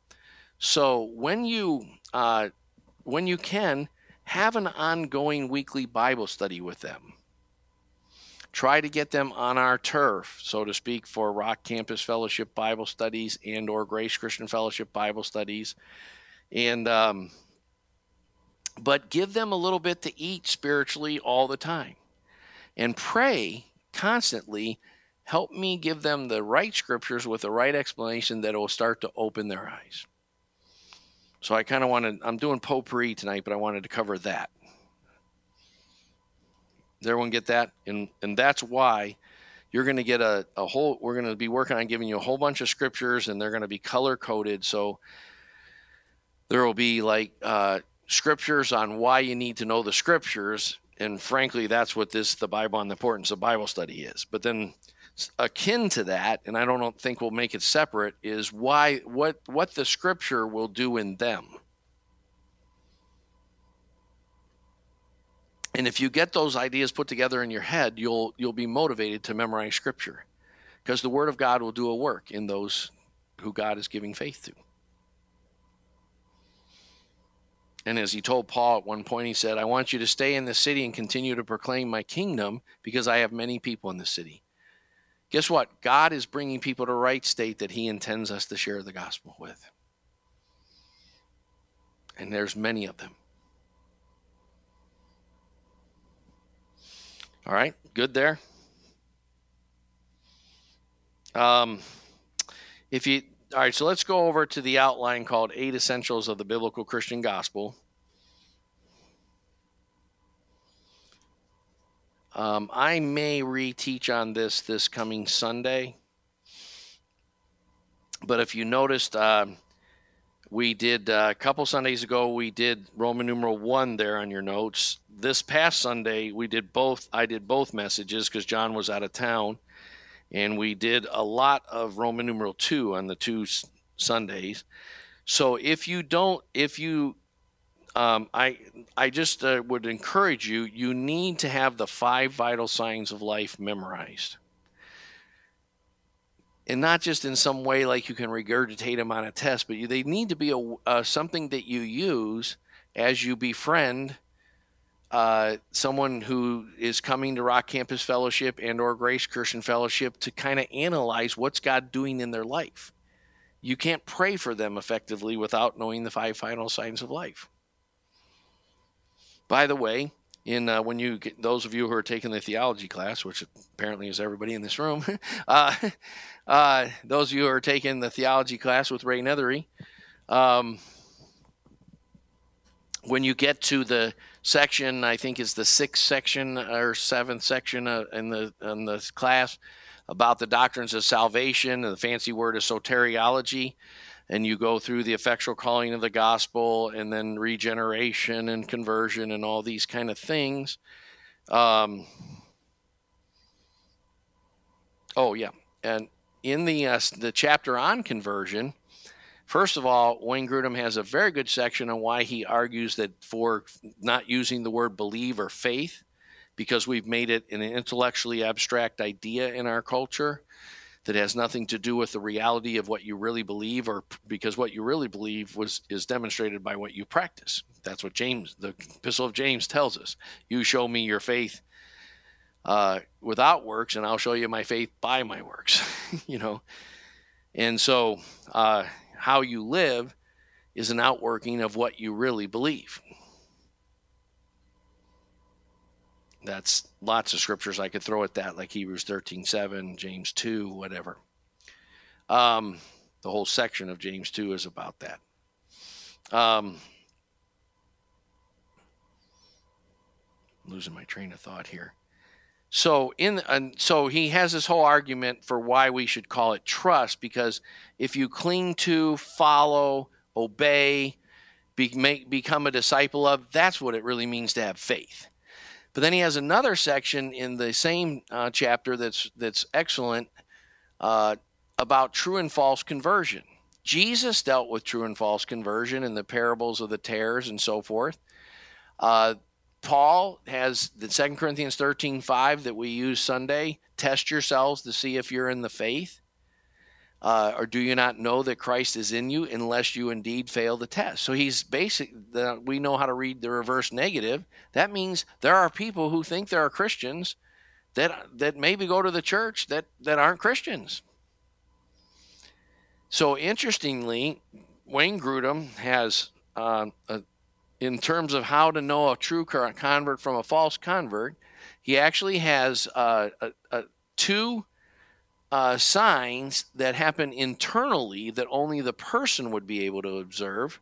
So when you uh, when you can have an ongoing weekly Bible study with them try to get them on our turf, so to speak, for Rock Campus Fellowship Bible Studies and or Grace Christian Fellowship Bible Studies, and um, but give them a little bit to eat spiritually all the time, and pray constantly. Help me give them the right scriptures with the right explanation that will start to open their eyes. So I kind of wanted, I'm doing potpourri tonight, but I wanted to cover that. Does everyone get that? And and that's why you're going to get a, a whole we're going to be working on giving you a whole bunch of scriptures and they're going to be color coded so there will be like uh, scriptures on why you need to know the scriptures and frankly that's what this the bible and the importance of bible study is but then akin to that and i don't think we'll make it separate is why what what the scripture will do in them And if you get those ideas put together in your head, you'll you'll be motivated to memorize scripture. Because the word of God will do a work in those who God is giving faith to. And as he told Paul at one point, he said, I want you to stay in the city and continue to proclaim my kingdom because I have many people in the city. Guess what? God is bringing people to Wright State that he intends us to share the gospel with. And there's many of them. All right, good there. Um, if you all right, so let's go over to the outline called Eight Essentials of the Biblical Christian Gospel. Um, I may reteach on this this coming Sunday, but if you noticed, uh, we did uh, a couple Sundays ago. We did Roman numeral one there on your notes. This past Sunday, we did both. I did both messages because John was out of town, and we did a lot of Roman numeral two on the two Sundays. So if you don't, if you, um, I I just uh, would encourage you. You need to have the five vital signs of life memorized and not just in some way like you can regurgitate them on a test, but you, they need to be a, uh, something that you use as you befriend uh, someone who is coming to Rock Campus Fellowship and or Grace Christian Fellowship to kind of analyze what's God doing in their life. You can't pray for them effectively without knowing the five vital signs of life. By the way, in uh, when you get those of you who are taking the theology class, which apparently is everybody in this room, uh, uh, those of you who are taking the theology class with Ray Nethery, um, when you get to the section, I think is the sixth section or seventh section uh, in the in the class about the doctrines of salvation, and the fancy word is soteriology and you go through the effectual calling of the gospel and then regeneration and conversion and all these kind of things. Um, oh yeah, and in the uh, the chapter on conversion, first of all, Wayne Grudem has a very good section on why he argues that for not using the word believe or faith, because we've made it an intellectually abstract idea in our culture that has nothing to do with the reality of what you really believe or because what you really believe was is demonstrated by what you practice. That's what james the epistle of james tells us. You show me your faith uh, without works and i'll show you my faith by my works you know? And so uh, how you live is an outworking of what you really believe that's lots of scriptures I could throw at that, like Hebrews 13 7, James 2, whatever. Um, the whole section of James 2 is about that. Um, losing my train of thought here. So in and so he has this whole argument for why we should call it trust because if you cling to, follow, obey, be, make, become a disciple of, that's what it really means to have faith. But then he has another section in the same uh, chapter that's that's excellent uh, about true and false conversion. Jesus dealt with true and false conversion in the parables of the tares and so forth. Uh, Paul has the 2 Corinthians 13 5 that we use Sunday. Test yourselves to see if you're in the faith. Uh, or do you not know that Christ is in you unless you indeed fail the test? So he's basic. The, we know how to read the reverse negative. That means there are people who think there are Christians that that maybe go to the church that that aren't Christians. So interestingly, Wayne Grudem has, uh, a, in terms of how to know a true convert from a false convert, he actually has uh, a, a, two uh, signs that happen internally that only the person would be able to observe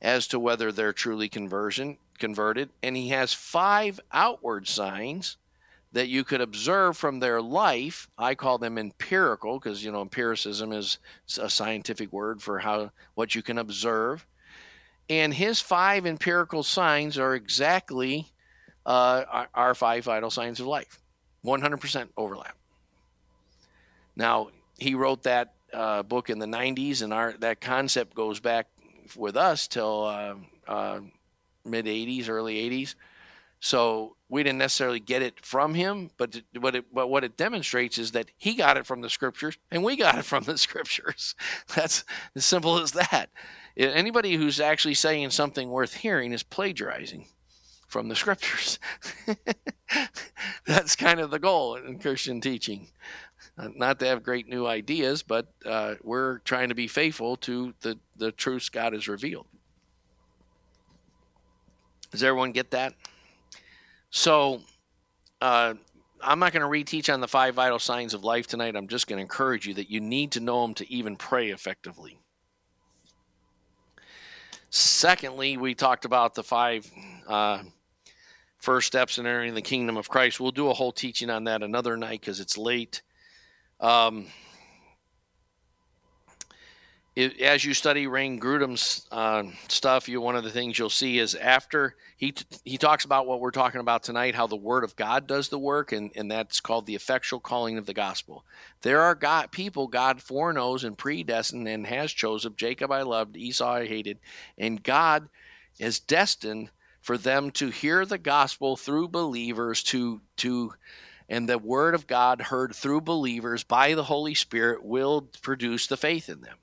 as to whether they're truly conversion converted. And he has five outward signs that you could observe from their life. I call them empirical because you know empiricism is a scientific word for how what you can observe and his five empirical signs are exactly uh, our five vital signs of life 100% overlap now, he wrote that uh, book in the 90s, and our that concept goes back with us till uh, uh, mid 80s, early 80s. So we didn't necessarily get it from him, but what it, but what it demonstrates is that he got it from the scriptures, and we got it from the scriptures. That's as simple as that. Anybody who's actually saying something worth hearing is plagiarizing from the scriptures. That's kind of the goal in Christian teaching. Not to have great new ideas, but uh, we're trying to be faithful to the, the truths God has revealed. Does everyone get that? So, uh, I'm not going to reteach on the five vital signs of life tonight. I'm just going to encourage you that you need to know them to even pray effectively. Secondly, we talked about the five uh, first steps in entering the kingdom of Christ. We'll do a whole teaching on that another night because it's late. Um, it, as you study Wayne Grudem's uh, stuff, you one of the things you'll see is after he he talks about what we're talking about tonight, how the Word of God does the work, and, and that's called the effectual calling of the gospel. There are God people God foreknows and predestined and has chosen. Jacob I loved, Esau I hated, and God is destined for them to hear the gospel through believers to to and the word of God heard through believers by the Holy Spirit will produce the faith in them.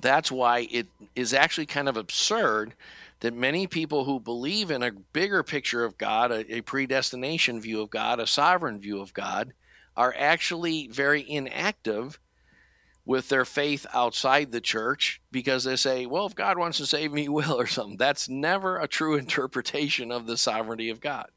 That's why it is actually kind of absurd that many people who believe in a bigger picture of God, a, a predestination view of God, a sovereign view of God, are actually very inactive with their faith outside the church because they say, well, if God wants to save me, he will, or something. That's never a true interpretation of the sovereignty of God.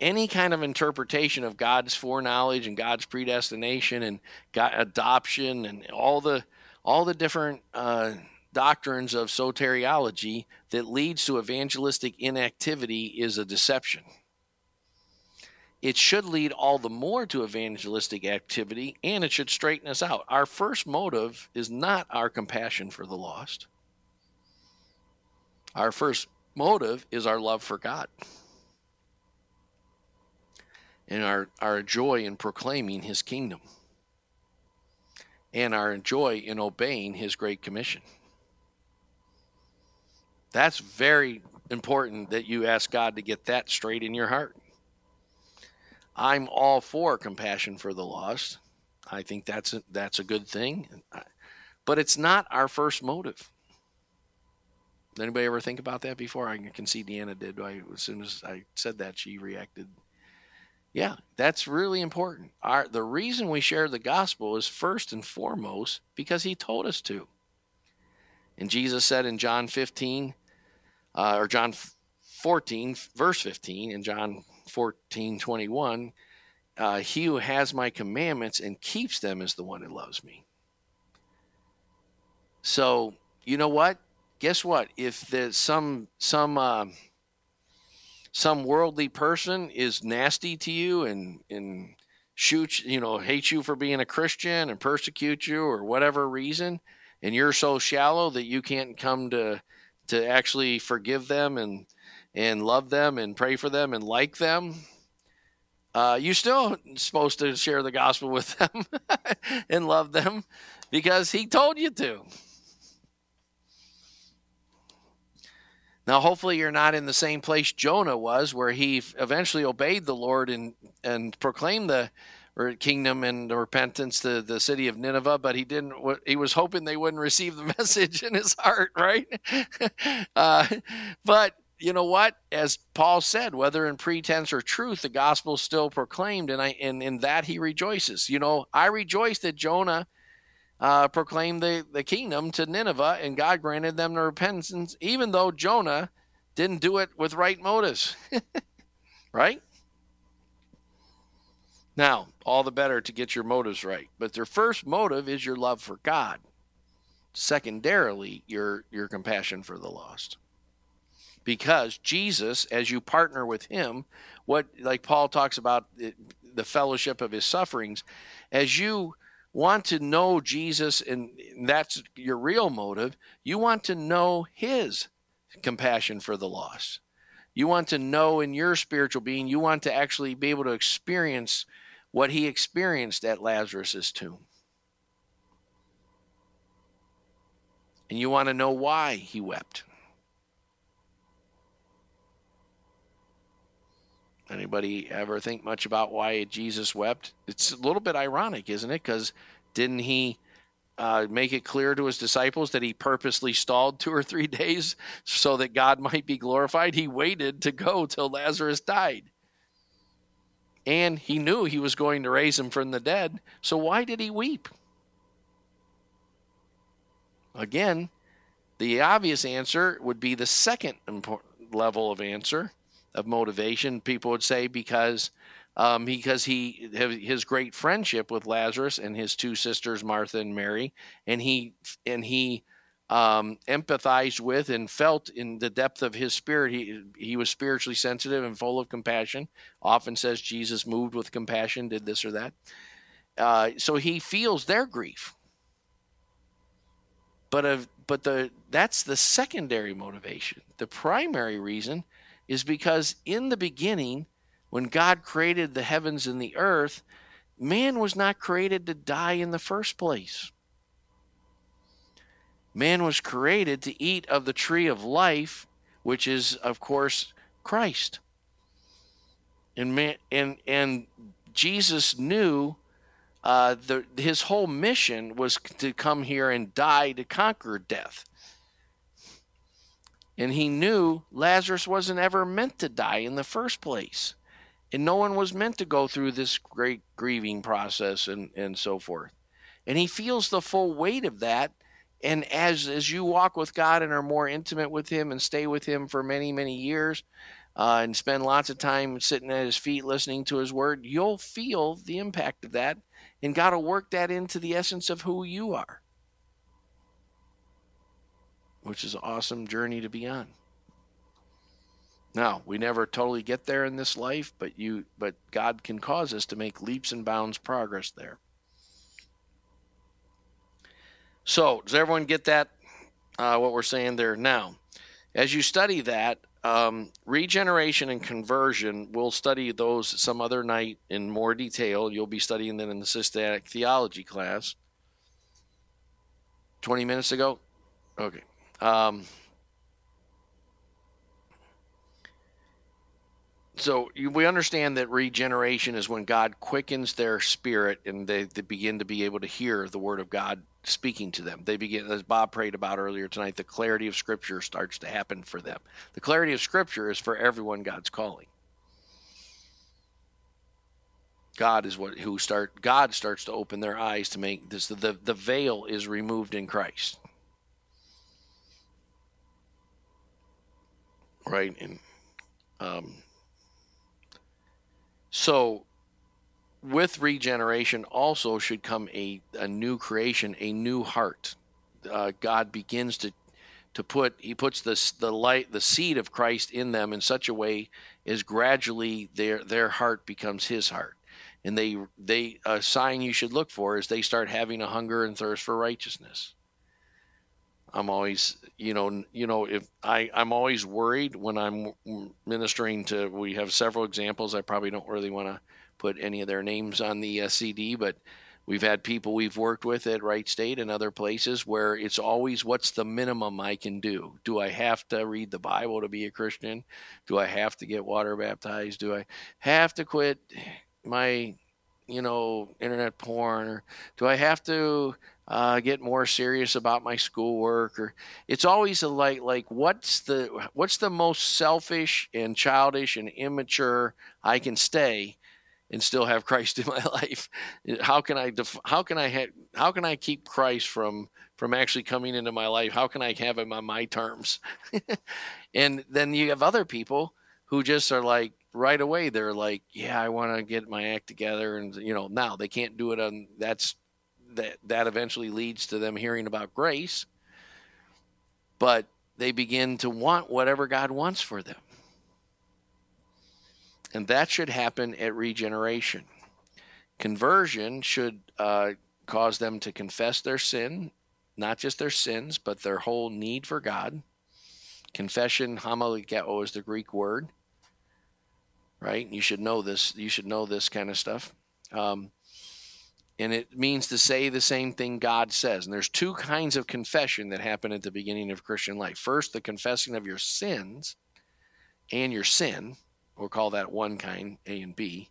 Any kind of interpretation of God's foreknowledge and God's predestination and God, adoption and all the all the different uh, doctrines of soteriology that leads to evangelistic inactivity is a deception it should lead all the more to evangelistic activity and it should straighten us out. Our first motive is not our compassion for the lost. Our first motive is our love for God and our, our joy in proclaiming his kingdom and our joy in obeying his great commission. That's very important that you ask God to get that straight in your heart. I'm all for compassion for the lost. I think that's a, that's a good thing, but it's not our first motive. Anybody ever think about that before? I can see Deanna did. I, as soon as I said that, she reacted. Yeah, that's really important. Our the reason we share the gospel is first and foremost because He told us to. And Jesus said in John 15, uh, or John 14, verse 15, and John 14 21 uh, he who has my commandments and keeps them is the one who loves me so you know what guess what if there's some some uh, some worldly person is nasty to you and and shoot you know hates you for being a christian and persecute you or whatever reason and you're so shallow that you can't come to to actually forgive them and and love them and pray for them and like them, uh, you're still supposed to share the gospel with them and love them because he told you to. Now, hopefully, you're not in the same place Jonah was, where he eventually obeyed the Lord and, and proclaimed the kingdom and the repentance to the city of Nineveh, but he didn't. He was hoping they wouldn't receive the message in his heart, right? uh, but you know what? As Paul said, whether in pretense or truth, the gospel is still proclaimed, and I and in that he rejoices. You know, I rejoice that Jonah uh, proclaimed the, the kingdom to Nineveh, and God granted them the repentance, even though Jonah didn't do it with right motives. right? Now, all the better to get your motives right. But their first motive is your love for God. Secondarily, your your compassion for the lost because Jesus, as you partner with him, what like Paul talks about the fellowship of his sufferings, as you want to know Jesus and that's your real motive, you want to know his compassion for the lost. You want to know in your spiritual being, you want to actually be able to experience what he experienced at Lazarus's tomb. And you want to know why he wept. Anybody ever think much about why Jesus wept? It's a little bit ironic, isn't it? Because didn't he uh, make it clear to his disciples that he purposely stalled two or three days so that God might be glorified? He waited to go till Lazarus died. And he knew he was going to raise him from the dead. So why did he weep? Again, the obvious answer would be the second level of answer of motivation. People would say because um, because he his great friendship with Lazarus and his two sisters Martha and Mary, and he and he um, empathized with and felt in the depth of his spirit. He he was spiritually sensitive and full of compassion. Often says Jesus moved with compassion, did this or that. Uh, so he feels their grief. But of but the that's the secondary motivation. The primary reason is because in the beginning, when God created the heavens and the earth, man was not created to die in the first place. Man was created to eat of the tree of life, which is, of course, Christ. And man, and and Jesus knew uh, the, his whole mission was to come here and die to conquer death. And he knew Lazarus wasn't ever meant to die in the first place. And no one was meant to go through this great grieving process and, and so forth. And he feels the full weight of that. And as, as you walk with God and are more intimate with him and stay with him for many, many years, uh, and spend lots of time sitting at his feet listening to his word, you'll feel the impact of that and God will work that into the essence of who you are, which is an awesome journey to be on. Now, we never totally get there in this life, but you but God can cause us to make leaps and bounds progress there. So, does everyone get that? Uh, what we're saying there now? As you study that, um, regeneration and conversion, we'll study those some other night in more detail. You'll be studying them in the systematic theology class. 20 minutes ago? Okay. Um, so we understand that regeneration is when God quickens their spirit and they, they begin to be able to hear the word of God speaking to them. They begin, as Bob prayed about earlier tonight, the clarity of Scripture starts to happen for them. The clarity of Scripture is for everyone God's calling. God is what who start. God starts to open their eyes to make this. The the veil is removed in Christ. Right and um. So with regeneration also should come a, a new creation, a new heart. Uh, God begins to to put he puts this the light the seed of Christ in them in such a way as gradually their their heart becomes his heart. And they they a sign you should look for is they start having a hunger and thirst for righteousness. I'm always, you know, you know, if I, I'm always worried when I'm ministering to. We have several examples. I probably don't really want to put any of their names on the uh, CD, but we've had people we've worked with at Wright State and other places where it's always what's the minimum I can do? Do I have to read the Bible to be a Christian? Do I have to get water baptized? Do I have to quit my, you know, internet porn? Or do I have to uh, get more serious about my schoolwork or it's always a like like what's the what's the most selfish and childish and immature I can stay and still have Christ in my life? How can I def- how can I ha- how can I keep Christ from from actually coming into my life? How can I have him on my terms? and then you have other people who just are like right away they're like, yeah, I want to get my act together and you know, now they can't do it on that's that that eventually leads to them hearing about grace. But they begin to want whatever God wants for them. And that should happen at regeneration. Conversion should uh, cause them to confess their sin, not just their sins, but their whole need for God. Confession, homologeo is the Greek word, right? You should know this. You should know this kind of stuff. Um, and it means to say the same thing God says. And there's two kinds of confession that happen at the beginning of Christian life. First, the confessing of your sins and your sin, We'll call that one kind, A and B.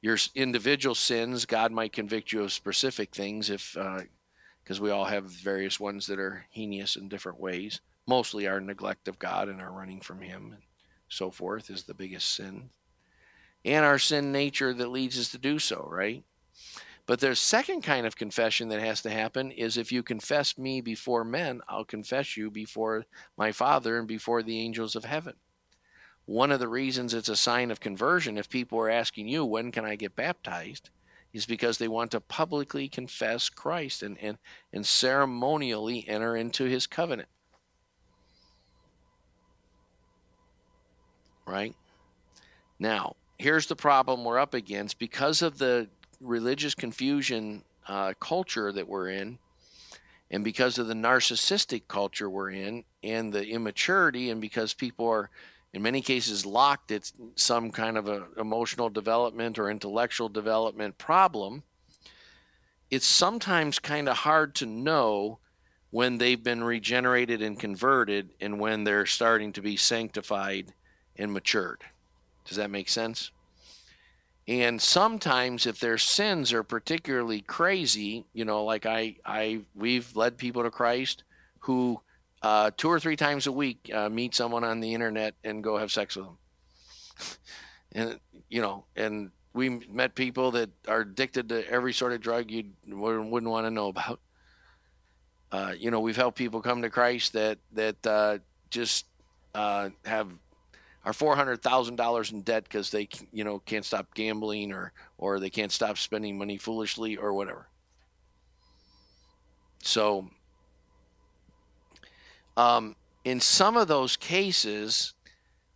Your individual sins, God might convict you of specific things if, because uh, we all have various ones that are heinous in different ways. Mostly our neglect of God and our running from Him and so forth is the biggest sin. And our sin nature that leads us to do so, right? But there's second kind of confession that has to happen is if you confess me before men, I'll confess you before my Father and before the angels of heaven. One of the reasons it's a sign of conversion if people are asking you when can i get baptized? is because they want to publicly confess christ and, and, and ceremonially enter into his covenant. Right? Now here's the problem we're up against. Because of the religious confusion uh, culture that we're in and because of the narcissistic culture we're in and the immaturity and because people are in many cases locked at some kind of a emotional development or intellectual development problem it's sometimes kind of hard to know when they've been regenerated and converted and when they're starting to be sanctified and matured. Does that make sense And sometimes if their sins are particularly crazy, you know, like I, I, we've led people to Christ who uh, two or three times a week uh, meet someone on the internet and go have sex with them. and you know, and we met people that are addicted to every sort of drug you wouldn't want to know about. Uh, you know, we've helped people come to Christ that that uh, just uh, have are four hundred thousand dollars in debt because they you know can't stop gambling or or they can't stop spending money foolishly or whatever. So, um, in some of those cases,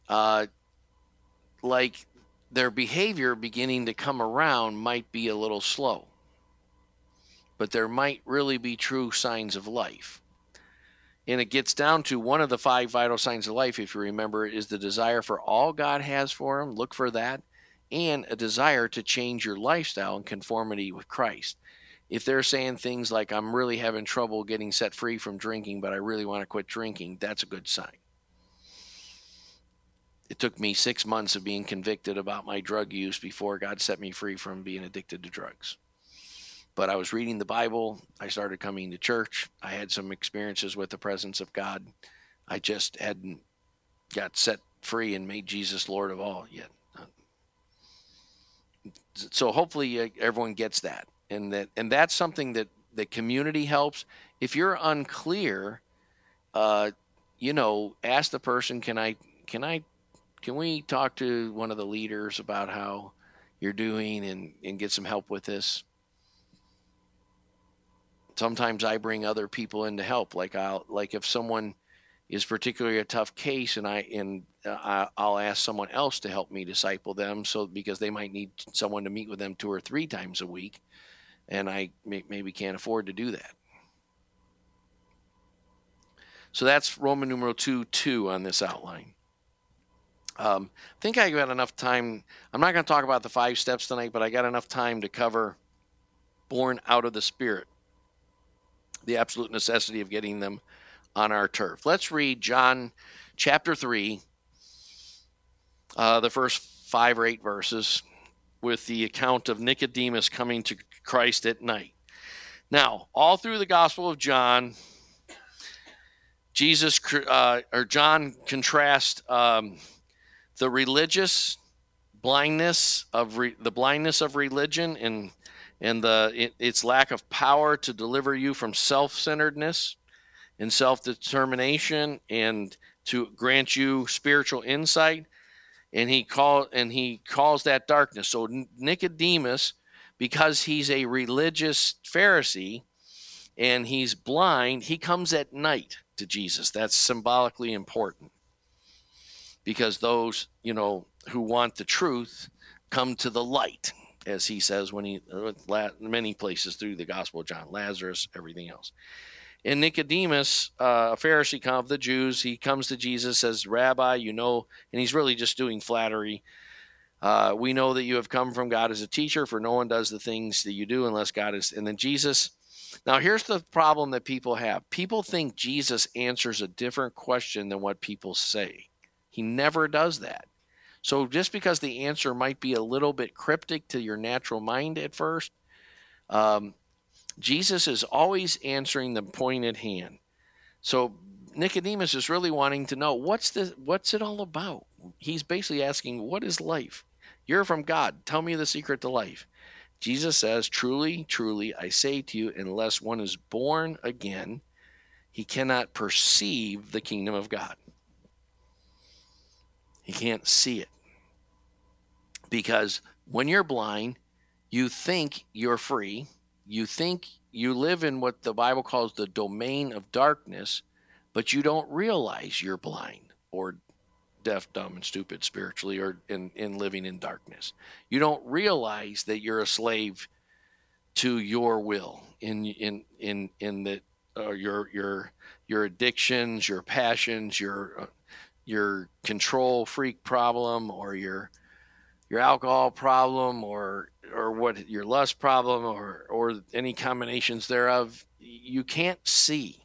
uh, like their behavior beginning to come around might be a little slow, but there might really be true signs of life. And it gets down to one of the five vital signs of life, if you remember, is the desire for all God has for them. Look for that. And a desire to change your lifestyle in conformity with Christ. If they're saying things like, I'm really having trouble getting set free from drinking, but I really want to quit drinking, that's a good sign it took me six months of being convicted about my drug use before God set me free from being addicted to drugs. But I was reading the Bible. I started coming to church. I had some experiences with the presence of God. I just hadn't got set free and made Jesus Lord of all yet. So hopefully uh, everyone gets that, and that and that's something that the community helps. If you're unclear, uh, you know, ask the person, "Can I can I can we talk to one of the leaders about how you're doing and, and get some help with this? Sometimes I bring other people in to help. Like I'll like if someone is particularly a tough case, and I and uh, I'll ask someone else to help me disciple them. So because they might need someone to meet with them two or three times a week, and I may, maybe can't afford to do that. So that's Roman numeral two two on this outline. Um, I think I got enough time. I'm not going to talk about the five steps tonight, but I got enough time to cover born out of the Spirit, the absolute necessity of getting them on our turf. Let's read John chapter 3, uh, the first five or eight verses, with the account of Nicodemus coming to Christ at night. Now, all through the Gospel of John, Jesus uh, or John contrasts um, the religious blindness of re, the blindness of religion and and the it, its lack of power to deliver you from self-centeredness and self-determination and to grant you spiritual insight. And he call and he calls that darkness. So Nicodemus because he's a religious Pharisee and he's blind he comes at night to Jesus. That's symbolically important. Because those you know who want the truth come to the light as he says when he uh, many places through the gospel of john lazarus everything else. And nicodemus uh, a pharisee of the jews he comes to jesus says rabbi you know and he's really just doing flattery. Uh, we know that you have come from god as a teacher for no one does the things that you do unless god is and then jesus now here's the problem that people have. People think jesus answers a different question than what people say. He never does that. So just because the answer might be a little bit cryptic to your natural mind at first, um, Jesus is always answering the point at hand. So Nicodemus is really wanting to know what's the what's it all about. He's basically asking, "What is life? You're from God. Tell me the secret to life." Jesus says, "Truly, truly, I say to you, unless one is born again, he cannot perceive the kingdom of God." You can't see it. Because when you're blind, you think you're free. You think you live in what the Bible calls the domain of darkness, but you don't realize you're blind or deaf, dumb, and stupid spiritually or in, in living in darkness. You don't realize that you're a slave to your will in in in in the uh, your your your addictions, your passions, your uh, your control freak problem or your your alcohol problem or or what your lust problem or or any combinations thereof you can't see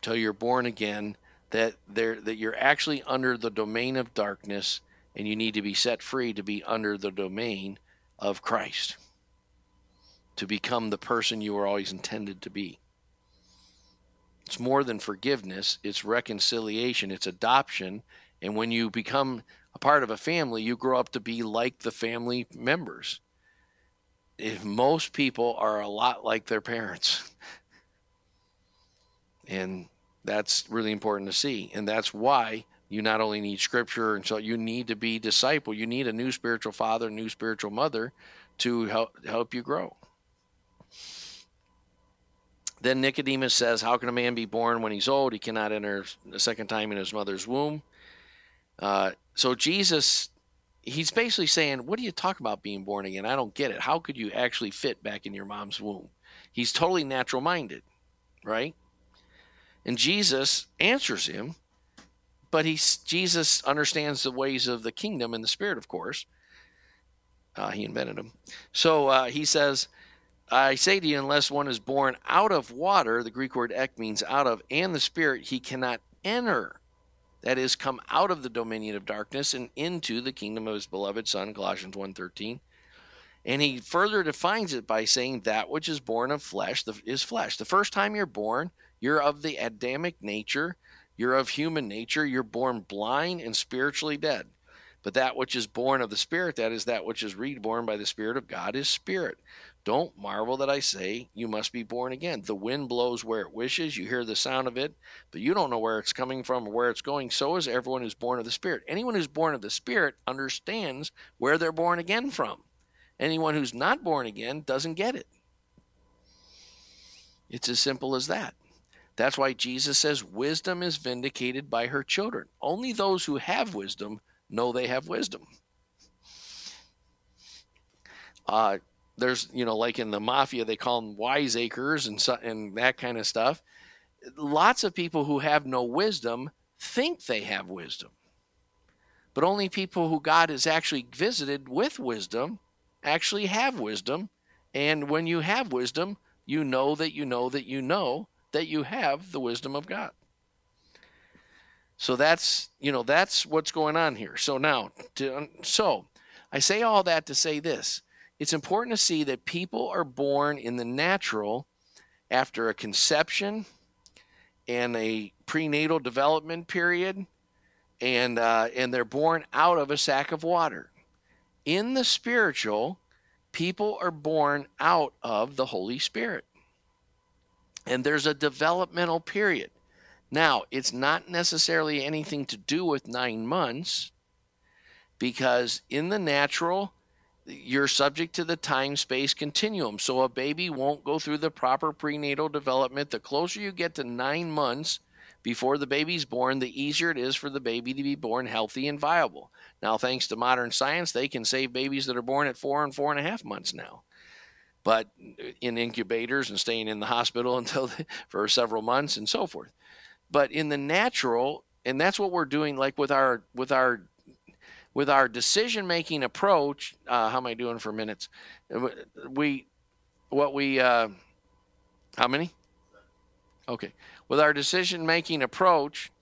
till you're born again that there that you're actually under the domain of darkness and you need to be set free to be under the domain of Christ, to become the person you were always intended to be. It's more than forgiveness, it's reconciliation, it's adoption. And when you become a part of a family, you grow up to be like the family members. If most people are a lot like their parents. And that's really important to see. And that's why you not only need scripture and so you need to be disciple you need a new spiritual father new spiritual mother to help help you grow then nicodemus says how can a man be born when he's old? He cannot enter a second time in his mother's womb. Uh, so jesus he's basically saying what do you talk about being born again? I don't get it. How could you actually fit back in your mom's womb? He's totally natural minded right? And jesus answers him but he's Jesus understands the ways of the kingdom and the spirit, of course. Uh, he invented them. So uh, he says, I say to you, unless one is born out of water, the Greek word ek means out of, and the spirit, he cannot enter. That is, come out of the dominion of darkness and into the kingdom of his beloved Son, Colossians 1.13. And he further defines it by saying that which is born of flesh is flesh. The first time you're born, you're of the Adamic nature, you're of human nature. You're born blind and spiritually dead. But that which is born of the Spirit, that is that which is reborn by the Spirit of God, is spirit. Don't marvel that I say you must be born again. The wind blows where it wishes. You hear the sound of it, but you don't know where it's coming from or where it's going. So is everyone who's born of the Spirit. Anyone who's born of the Spirit understands where they're born again from. Anyone who's not born again doesn't get it. It's as simple as that. That's why Jesus says wisdom is vindicated by her children. Only those who have wisdom know they have wisdom. Uh, there's, you know, like in the mafia, they call them wiseacres and, so, and that kind of stuff. Lots of people who have no wisdom think they have wisdom. But only people who God has actually visited with wisdom actually have wisdom. And when you have wisdom, you know that you know that you know that you have the wisdom of God. So that's, you know, that's what's going on here. So now, to, so I say all that to say this. It's important to see that people are born in the natural after a conception and a prenatal development period, and uh, and they're born out of a sack of water. In the spiritual, people are born out of the Holy Spirit and there's a developmental period. Now, it's not necessarily anything to do with nine months because in the natural, you're subject to the time space continuum. So a baby won't go through the proper prenatal development. The closer you get to nine months before the baby's born, the easier it is for the baby to be born healthy and viable. Now, thanks to modern science, they can save babies that are born at four and four and a half months now but in incubators and staying in the hospital until the, for several months and so forth. But in the natural, and that's what we're doing, like with our with our with our decision making approach. Uh, how am I doing for minutes? We what we uh, how many? Okay, with our decision making approach,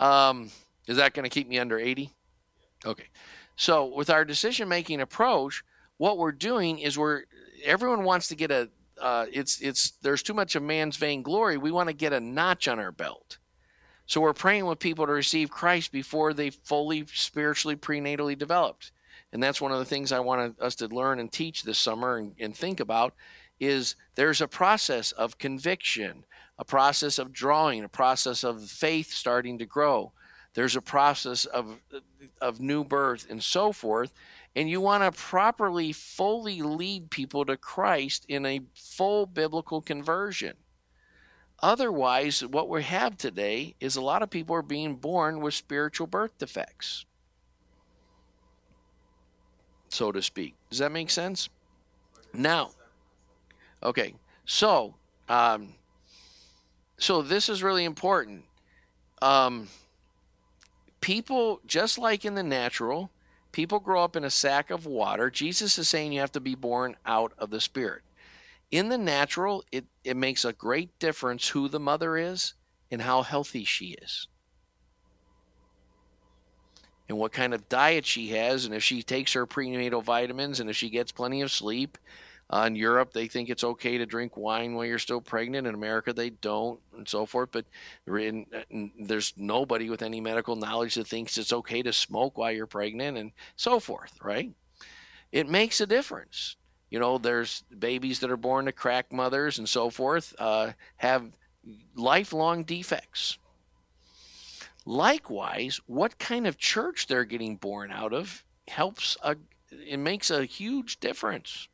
um, is that going to keep me under eighty? Okay, so with our decision making approach, what we're doing is we're everyone wants to get a uh, it's it's there's too much of man's vainglory. We want to get a notch on our belt. So we're praying with people to receive Christ before they fully spiritually prenatally developed. And that's one of the things I want us to learn and teach this summer and, and think about is there's a process of conviction, a process of drawing, a process of faith starting to grow. There's a process of of new birth and so forth and you want to properly, fully lead people to Christ in a full biblical conversion. Otherwise, what we have today is a lot of people are being born with spiritual birth defects, so to speak. Does that make sense? Now, okay, so um, so this is really important. Um, people, just like in the natural, People grow up in a sack of water. Jesus is saying you have to be born out of the Spirit. In the natural, it, it makes a great difference who the mother is and how healthy she is. and what kind of diet she has, and if she takes her prenatal vitamins, and if she gets plenty of sleep. Uh, in Europe, they think it's okay to drink wine while you're still pregnant. In America, they don't, and so forth. But in, in, there's nobody with any medical knowledge that thinks it's okay to smoke while you're pregnant, and so forth, right? It makes a difference. You know, there's babies that are born to crack mothers and so forth, uh, have lifelong defects. Likewise, what kind of church they're getting born out of helps, a, it makes a huge difference.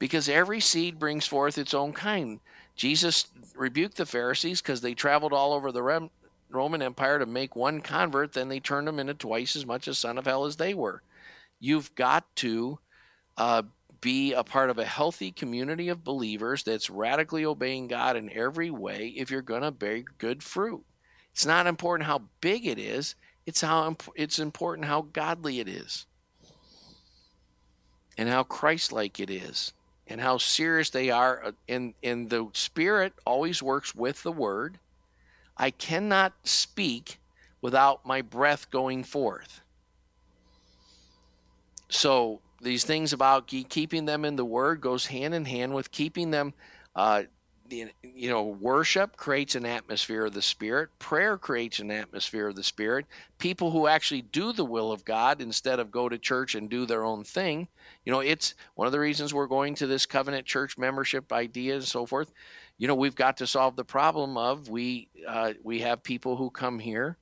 Because every seed brings forth its own kind. Jesus rebuked the Pharisees because they traveled all over the Roman Empire to make one convert, then they turned them into twice as much a son of hell as they were. You've got to uh, be a part of a healthy community of believers that's radically obeying God in every way if you're going to bear good fruit. It's not important how big it is, it's how it's important how godly it is. And how Christ-like it is and how serious they are and uh, in the spirit always works with the word. I cannot speak without my breath going forth. So these things about keeping them in the Word goes hand in hand with keeping them. Uh, you know, worship creates an atmosphere of the Spirit. Prayer creates an atmosphere of the Spirit. People who actually do the will of God instead of go to church and do their own thing. You know, it's one of the reasons we're going to this covenant church membership idea and so forth. You know, we've got to solve the problem of we uh, we have people who come here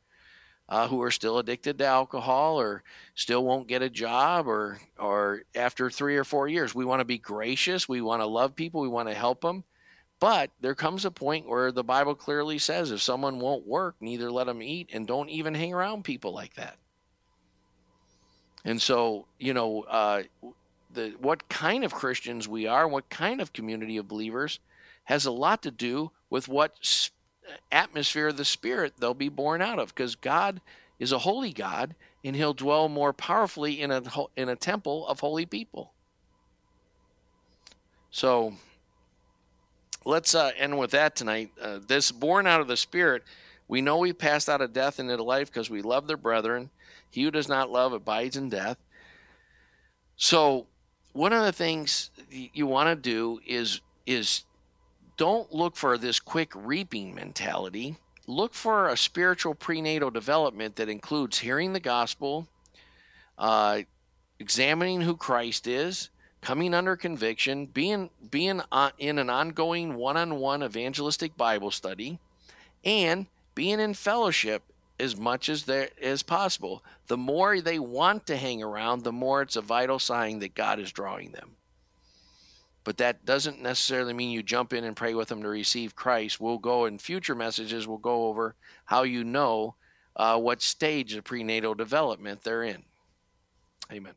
uh, who are still addicted to alcohol or still won't get a job or or after three or four years. We want to be gracious. We want to love people. We want to help them but there comes a point where the bible clearly says if someone won't work neither let them eat and don't even hang around people like that. And so you know uh, the what kind of christians we are what kind of community of believers has a lot to do with what atmosphere of the Spirit they'll be born out of because God is a holy God and he'll dwell more powerfully in a, in a temple of holy people. So let's uh, end with that tonight. Uh, this born out of the Spirit, we know we passed out of death into life because we love their brethren. He who does not love abides in death. So one of the things you want to do is is don't look for this quick reaping mentality. Look for a spiritual prenatal development that includes hearing the gospel, uh, examining who Christ is, coming under conviction, being being uh, in an ongoing one-on-one evangelistic Bible study, and being in fellowship as much as there as possible. The more they want to hang around, the more it's a vital sign that God is drawing them but that doesn't necessarily mean you jump in and pray with them to receive Christ. We'll go in future messages, we'll go over how you know uh, what stage of prenatal development they're in. Amen.